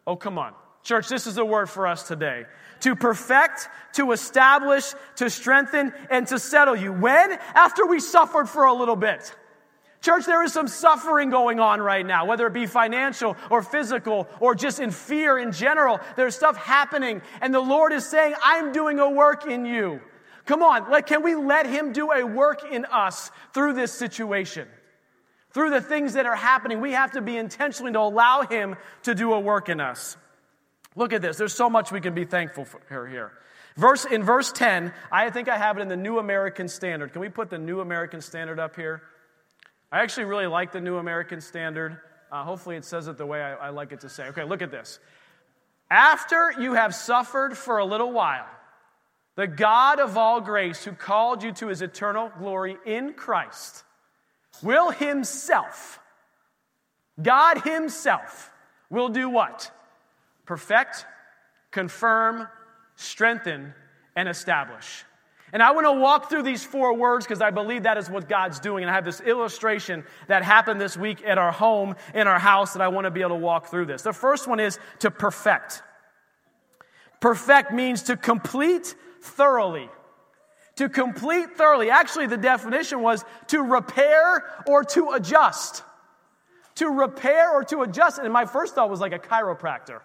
Oh, come on. Church, this is a word for us today. To perfect, to establish, to strengthen, and to settle you. When? After we suffered for a little bit. Church, there is some suffering going on right now, whether it be financial or physical or just in fear in general. There's stuff happening, and the Lord is saying, I'm doing a work in you. Come on, like, can we let Him do a work in us through this situation? Through the things that are happening, we have to be intentionally to allow Him to do a work in us. Look at this. There's so much we can be thankful for here. Verse, in verse 10, I think I have it in the New American Standard. Can we put the New American Standard up here? I actually really like the New American Standard. Uh, hopefully, it says it the way I, I like it to say. Okay, look at this. After you have suffered for a little while, the God of all grace, who called you to his eternal glory in Christ, will himself, God himself, will do what? Perfect, confirm, strengthen, and establish. And I want to walk through these four words because I believe that is what God's doing. And I have this illustration that happened this week at our home, in our house, that I want to be able to walk through this. The first one is to perfect. Perfect means to complete thoroughly, To complete thoroughly. Actually, the definition was to repair or to adjust. To repair or to adjust. And my first thought was like a chiropractor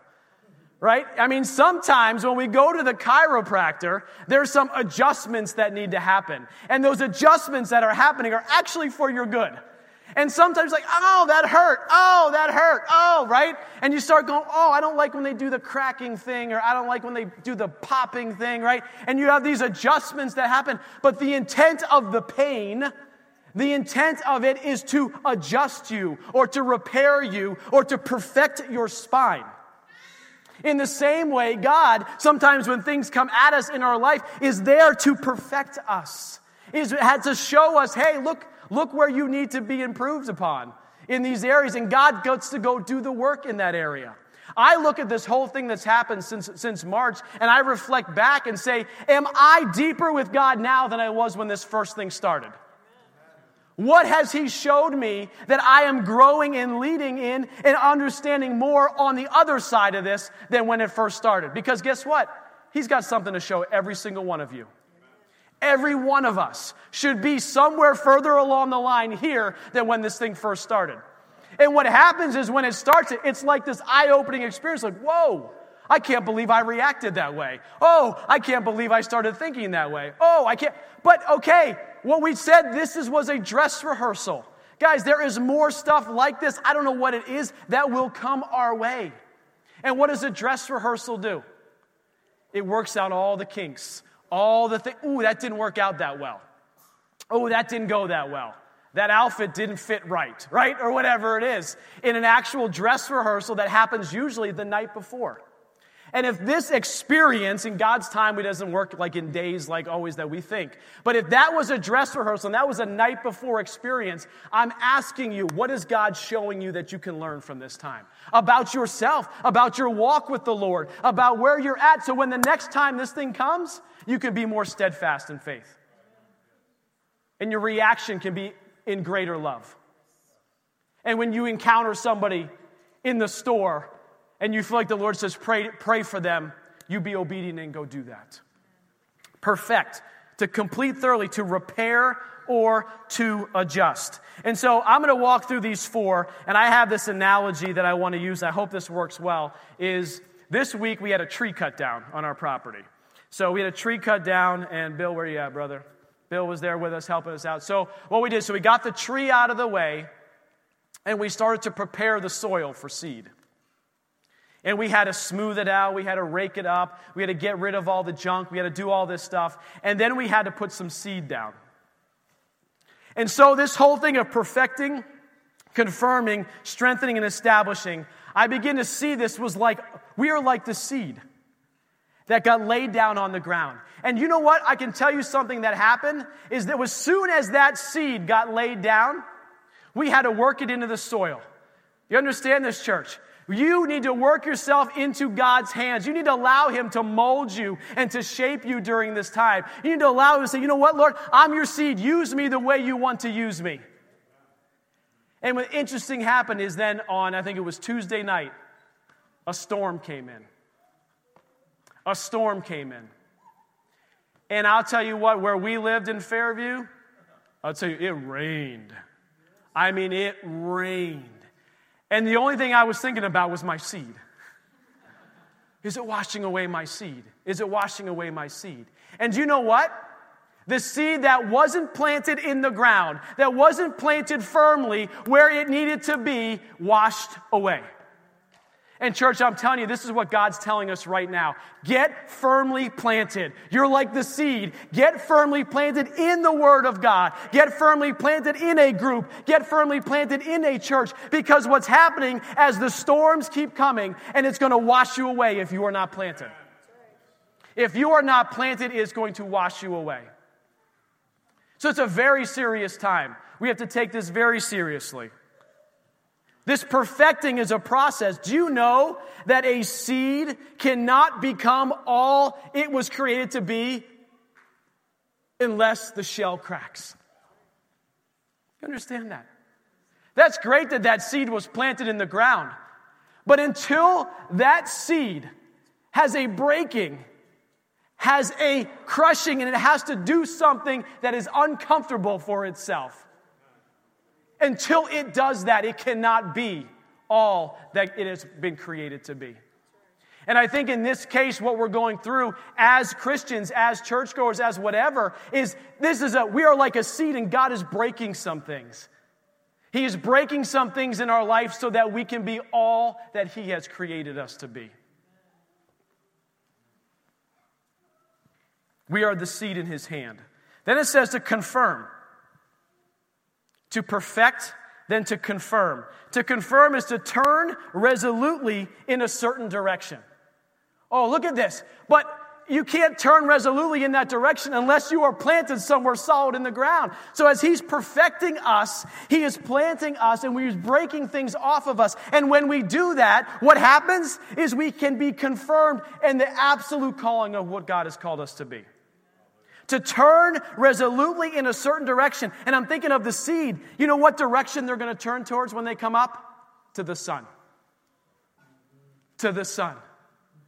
right? I mean, sometimes when we go to the chiropractor, there's some adjustments that need to happen. And those adjustments that are happening are actually for your good. And sometimes, like, oh, that hurt. Oh, that hurt. Oh, right? And you start going, oh, I don't like when they do the cracking thing, or I don't like when they do the popping thing, right? And you have these adjustments that happen. But the intent of the pain, the intent of it is to adjust you, or to repair you, or to perfect your spine. In the same way, God, sometimes when things come at us in our life, is there to perfect us. Is had to show us, hey, look, look where you need to be improved upon in these areas, and God gets to go do the work in that area. I look at this whole thing that's happened since, since March and I reflect back and say, Am I deeper with God now than I was when this first thing started? What has He showed me that I am growing and leading in and understanding more on the other side of this than when it first started? Because guess what? He's got something to show every single one of you. Every one of us should be somewhere further along the line here than when this thing first started. And what happens is when it starts, it's like this eye opening experience like, whoa, I can't believe I reacted that way. Oh, I can't believe I started thinking that way. Oh, I can't. But okay, what we said, this is, was a dress rehearsal. Guys, there is more stuff like this. I don't know what it is that will come our way. And what does a dress rehearsal do? It works out all the kinks, all the things. Ooh, that didn't work out that well. Oh, that didn't go that well. That outfit didn't fit right, right? Or whatever it is. In an actual dress rehearsal that happens usually the night before. And if this experience in God's time, it doesn't work like in days like always that we think. But if that was a dress rehearsal and that was a night before experience, I'm asking you, what is God showing you that you can learn from this time? About yourself, about your walk with the Lord, about where you're at. So when the next time this thing comes, you can be more steadfast in faith. And your reaction can be in greater love. And when you encounter somebody in the store and you feel like the Lord says, pray, pray for them, you be obedient and go do that. Perfect, to complete thoroughly, to repair or to adjust. And so I'm going to walk through these four, and I have this analogy that I want to use. I hope this works well. Is this week we had a tree cut down on our property. So we had a tree cut down, and Bill, where you at, brother? Bill was there with us, helping us out. So what we did, so we got the tree out of the way, and we started to prepare the soil for seed. And we had to smooth it out. We had to rake it up. We had to get rid of all the junk. We had to do all this stuff. And then we had to put some seed down. And so, this whole thing of perfecting, confirming, strengthening, and establishing, I begin to see this was like we are like the seed that got laid down on the ground. And you know what? I can tell you something that happened is that as soon as that seed got laid down, we had to work it into the soil. You understand this, church? You need to work yourself into God's hands. You need to allow Him to mold you and to shape you during this time. You need to allow Him to say, you know what, Lord, I'm your seed. Use me the way you want to use me. And what interesting happened is then on, I think it was Tuesday night, a storm came in. A storm came in. And I'll tell you what, where we lived in Fairview, I'll tell you, it rained. I mean, it rained. And the only thing I was thinking about was my seed. Is it washing away my seed? Is it washing away my seed? And you know what? The seed that wasn't planted in the ground, that wasn't planted firmly where it needed to be, washed away. And, church, I'm telling you, this is what God's telling us right now. Get firmly planted. You're like the seed. Get firmly planted in the Word of God. Get firmly planted in a group. Get firmly planted in a church. Because what's happening as the storms keep coming, and it's going to wash you away if you are not planted. If you are not planted, it's going to wash you away. So it's a very serious time. We have to take this very seriously. This perfecting is a process. Do you know that a seed cannot become all it was created to be unless the shell cracks? You understand that? That's great that that seed was planted in the ground. But until that seed has a breaking, has a crushing and it has to do something that is uncomfortable for itself. Until it does that, it cannot be all that it has been created to be. And I think in this case, what we're going through as Christians, as churchgoers, as whatever, is this is a, we are like a seed and God is breaking some things. He is breaking some things in our life so that we can be all that He has created us to be. We are the seed in His hand. Then it says to confirm, to perfect, than to confirm. To confirm is to turn resolutely in a certain direction. Oh, look at this. But you can't turn resolutely in that direction unless you are planted somewhere solid in the ground. So, as He's perfecting us, He is planting us and He's breaking things off of us. And when we do that, what happens is we can be confirmed in the absolute calling of what God has called us to be. To turn resolutely in a certain direction. And I'm thinking of the seed. You know what direction they're going to turn towards when they come up? To the sun. To the sun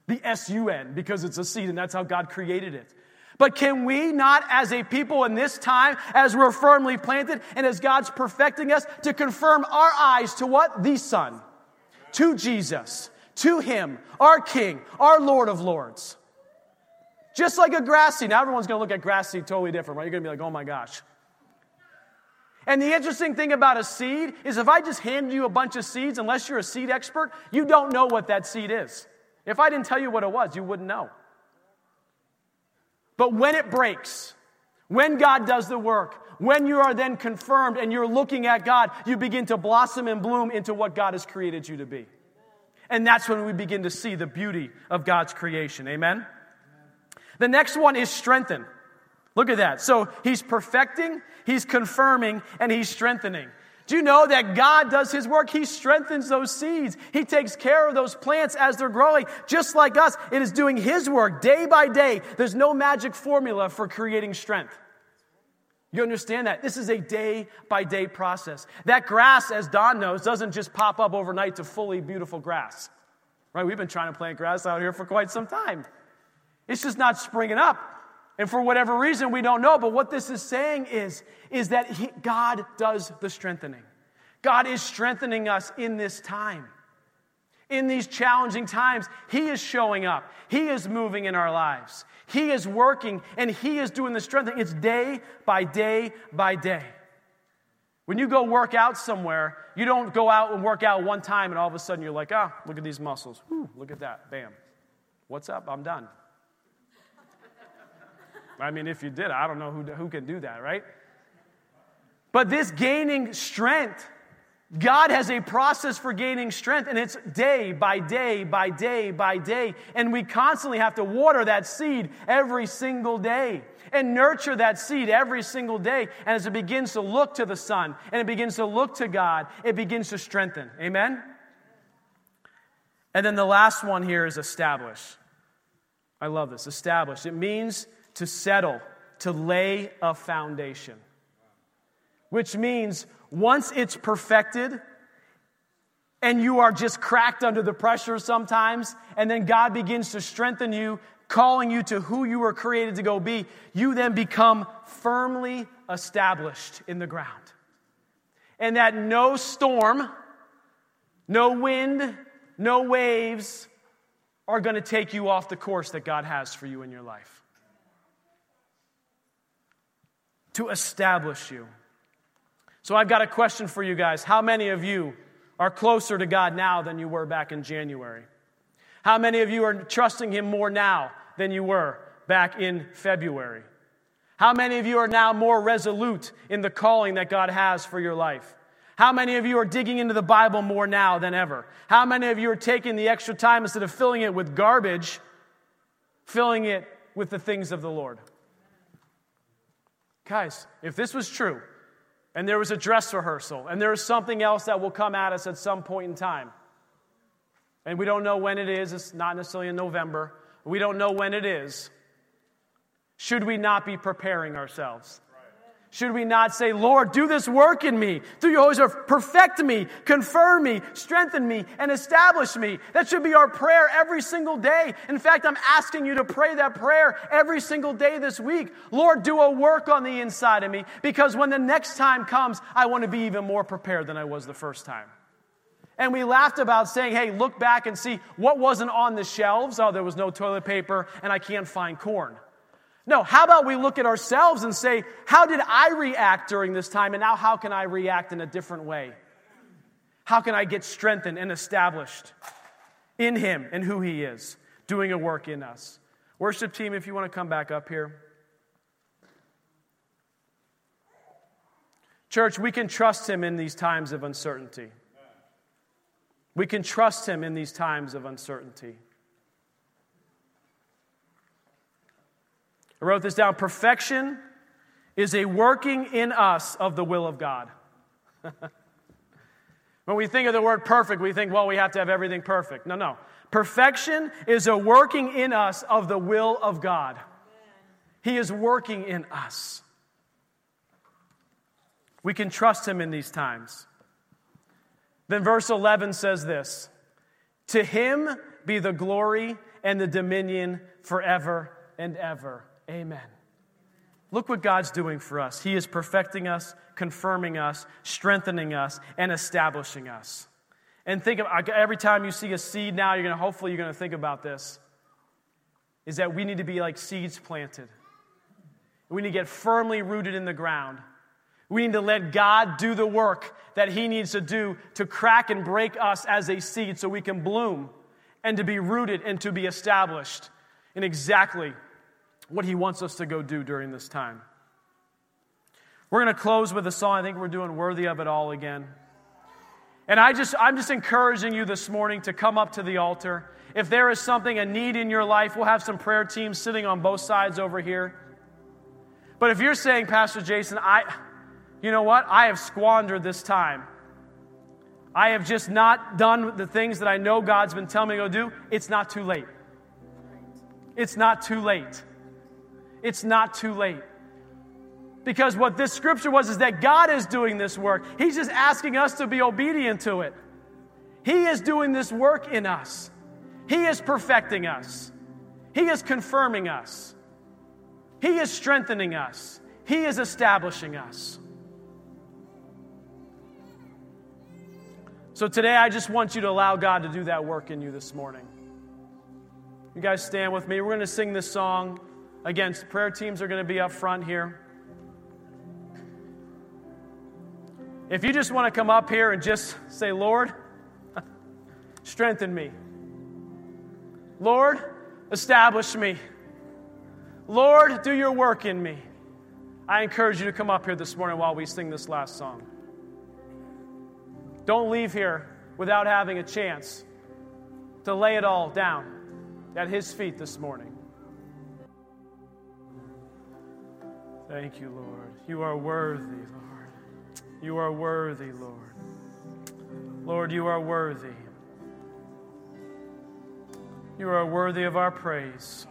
the S U N, because it's a seed and that's how God created it. But can we not, as a people in this time, as we're firmly planted and as God's perfecting us, to confirm our eyes to what? The Son, to Jesus, to Him, our King, our Lord of Lords. Just like a grass seed. Now everyone's going to look at grass seed totally different, right? You're going to be like, oh my gosh. And the interesting thing about a seed is if I just handed you a bunch of seeds, unless you're a seed expert, you don't know what that seed is. If I didn't tell you what it was, you wouldn't know. But when it breaks, when God does the work, when you are then confirmed and you're looking at God, you begin to blossom and bloom into what God has created you to be. And that's when we begin to see the beauty of God's creation. Amen? The next one is strengthen. Look at that. So he's perfecting, he's confirming, and he's strengthening. Do you know that God does His work? He strengthens those seeds. He takes care of those plants as they're growing. Just like us, it is doing His work day by day. There's no magic formula for creating strength. You understand that? This is a day by day process. That grass, as Don knows, doesn't just pop up overnight to fully beautiful grass. Right? We've been trying to plant grass out here for quite some time. It's just not springing up. And for whatever reason, we don't know. But what this is saying is, is that he, God does the strengthening. God is strengthening us in this time. In these challenging times, He is showing up. He is moving in our lives. He is working and He is doing the strengthening. It's day by day by day. When you go work out somewhere, you don't go out and work out one time and all of a sudden you're like, ah, oh, look at these muscles. Whew, look at that. Bam. What's up? I'm done. I mean, if you did, I don't know who, who can do that, right? But this gaining strength, God has a process for gaining strength, and it's day by day by day by day. And we constantly have to water that seed every single day and nurture that seed every single day. And as it begins to look to the sun and it begins to look to God, it begins to strengthen. Amen? And then the last one here is establish. I love this. Establish. It means to settle, to lay a foundation. Which means once it's perfected, and you are just cracked under the pressure sometimes, and then God begins to strengthen you, calling you to who you were created to go be, you then become firmly established in the ground. And that no storm, no wind, no waves are going to take you off the course that God has for you in your life. To establish you. So I've got a question for you guys. How many of you are closer to God now than you were back in January? How many of you are trusting Him more now than you were back in February? How many of you are now more resolute in the calling that God has for your life? How many of you are digging into the Bible more now than ever? How many of you are taking the extra time instead of filling it with garbage, filling it with the things of the Lord? Guys, if this was true, and there was a dress rehearsal, and there is something else that will come at us at some point in time, and we don't know when it is, it's not necessarily in November, we don't know when it is, should we not be preparing ourselves? Should we not say, Lord, do this work in me through your Holy Spirit, perfect me, confirm me, strengthen me, and establish me? That should be our prayer every single day. In fact, I'm asking you to pray that prayer every single day this week. Lord, do a work on the inside of me because when the next time comes, I want to be even more prepared than I was the first time. And we laughed about saying, hey, look back and see what wasn't on the shelves. Oh, there was no toilet paper and I can't find corn. No, how about we look at ourselves and say, how did I react during this time? And now, how can I react in a different way? How can I get strengthened and established in Him and who He is, doing a work in us? Worship team, if you want to come back up here. Church, we can trust Him in these times of uncertainty. We can trust Him in these times of uncertainty. I wrote this down. Perfection is a working in us of the will of God. when we think of the word perfect, we think, well, we have to have everything perfect. No, no. Perfection is a working in us of the will of God. He is working in us. We can trust Him in these times. Then verse 11 says this To Him be the glory and the dominion forever and ever. Amen. Look what God's doing for us. He is perfecting us, confirming us, strengthening us, and establishing us. And think of every time you see a seed now, you're to hopefully you're to think about this. Is that we need to be like seeds planted. We need to get firmly rooted in the ground. We need to let God do the work that He needs to do to crack and break us as a seed so we can bloom and to be rooted and to be established in exactly what He wants us to go do during this time. We're going to close with a song. I think we're doing Worthy of It All again. And I just, I'm just encouraging you this morning to come up to the altar. If there is something, a need in your life, we'll have some prayer teams sitting on both sides over here. But if you're saying, Pastor Jason, I, you know what? I have squandered this time. I have just not done the things that I know God's been telling me to do. It's not too late. It's not too late it's not too late. Because what this scripture was is that God is doing this work. He's just asking us to be obedient to it. He is doing this work in us. He is perfecting us. He is confirming us. He is strengthening us. He is establishing us. So today, I just want you to allow God to do that work in you this morning. You guys stand with me. We're going to sing this song. Again, prayer teams are going to be up front here. If you just want to come up here and just say, Lord, strengthen me. Lord, establish me. Lord, do your work in me. I encourage you to come up here this morning while we sing this last song. Don't leave here without having a chance to lay it all down at His feet this morning. Thank you, Lord. You are worthy, Lord. You are worthy, Lord. Lord, you are worthy. You are worthy of our praise.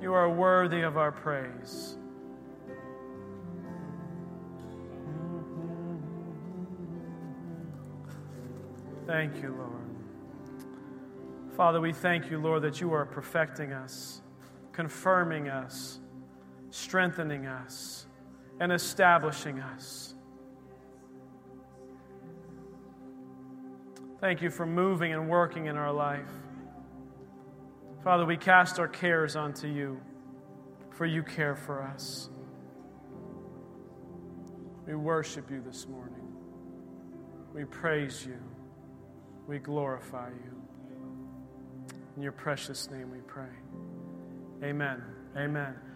You are worthy of our praise. Thank you, Lord. Father, we thank you, Lord, that you are perfecting us, confirming us strengthening us and establishing us. Thank you for moving and working in our life. Father, we cast our cares onto you, for you care for us. We worship you this morning. We praise you. We glorify you. In your precious name we pray. Amen. Amen.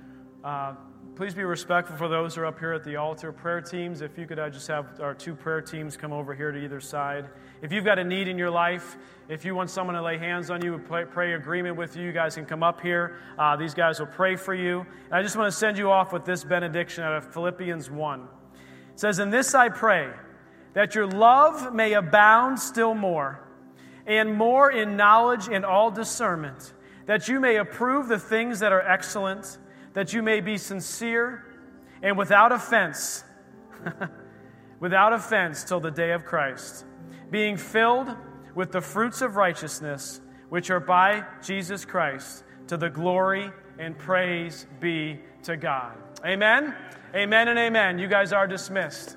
Uh, please be respectful for those who are up here at the altar. Prayer teams, if you could uh, just have our two prayer teams come over here to either side. If you've got a need in your life, if you want someone to lay hands on you, pray, pray agreement with you, you guys can come up here. Uh, these guys will pray for you. And I just want to send you off with this benediction out of Philippians 1. It says, In this I pray, that your love may abound still more, and more in knowledge and all discernment, that you may approve the things that are excellent that you may be sincere and without offense, without offense till the day of Christ, being filled with the fruits of righteousness, which are by Jesus Christ, to the glory and praise be to God. Amen. Amen and amen. You guys are dismissed.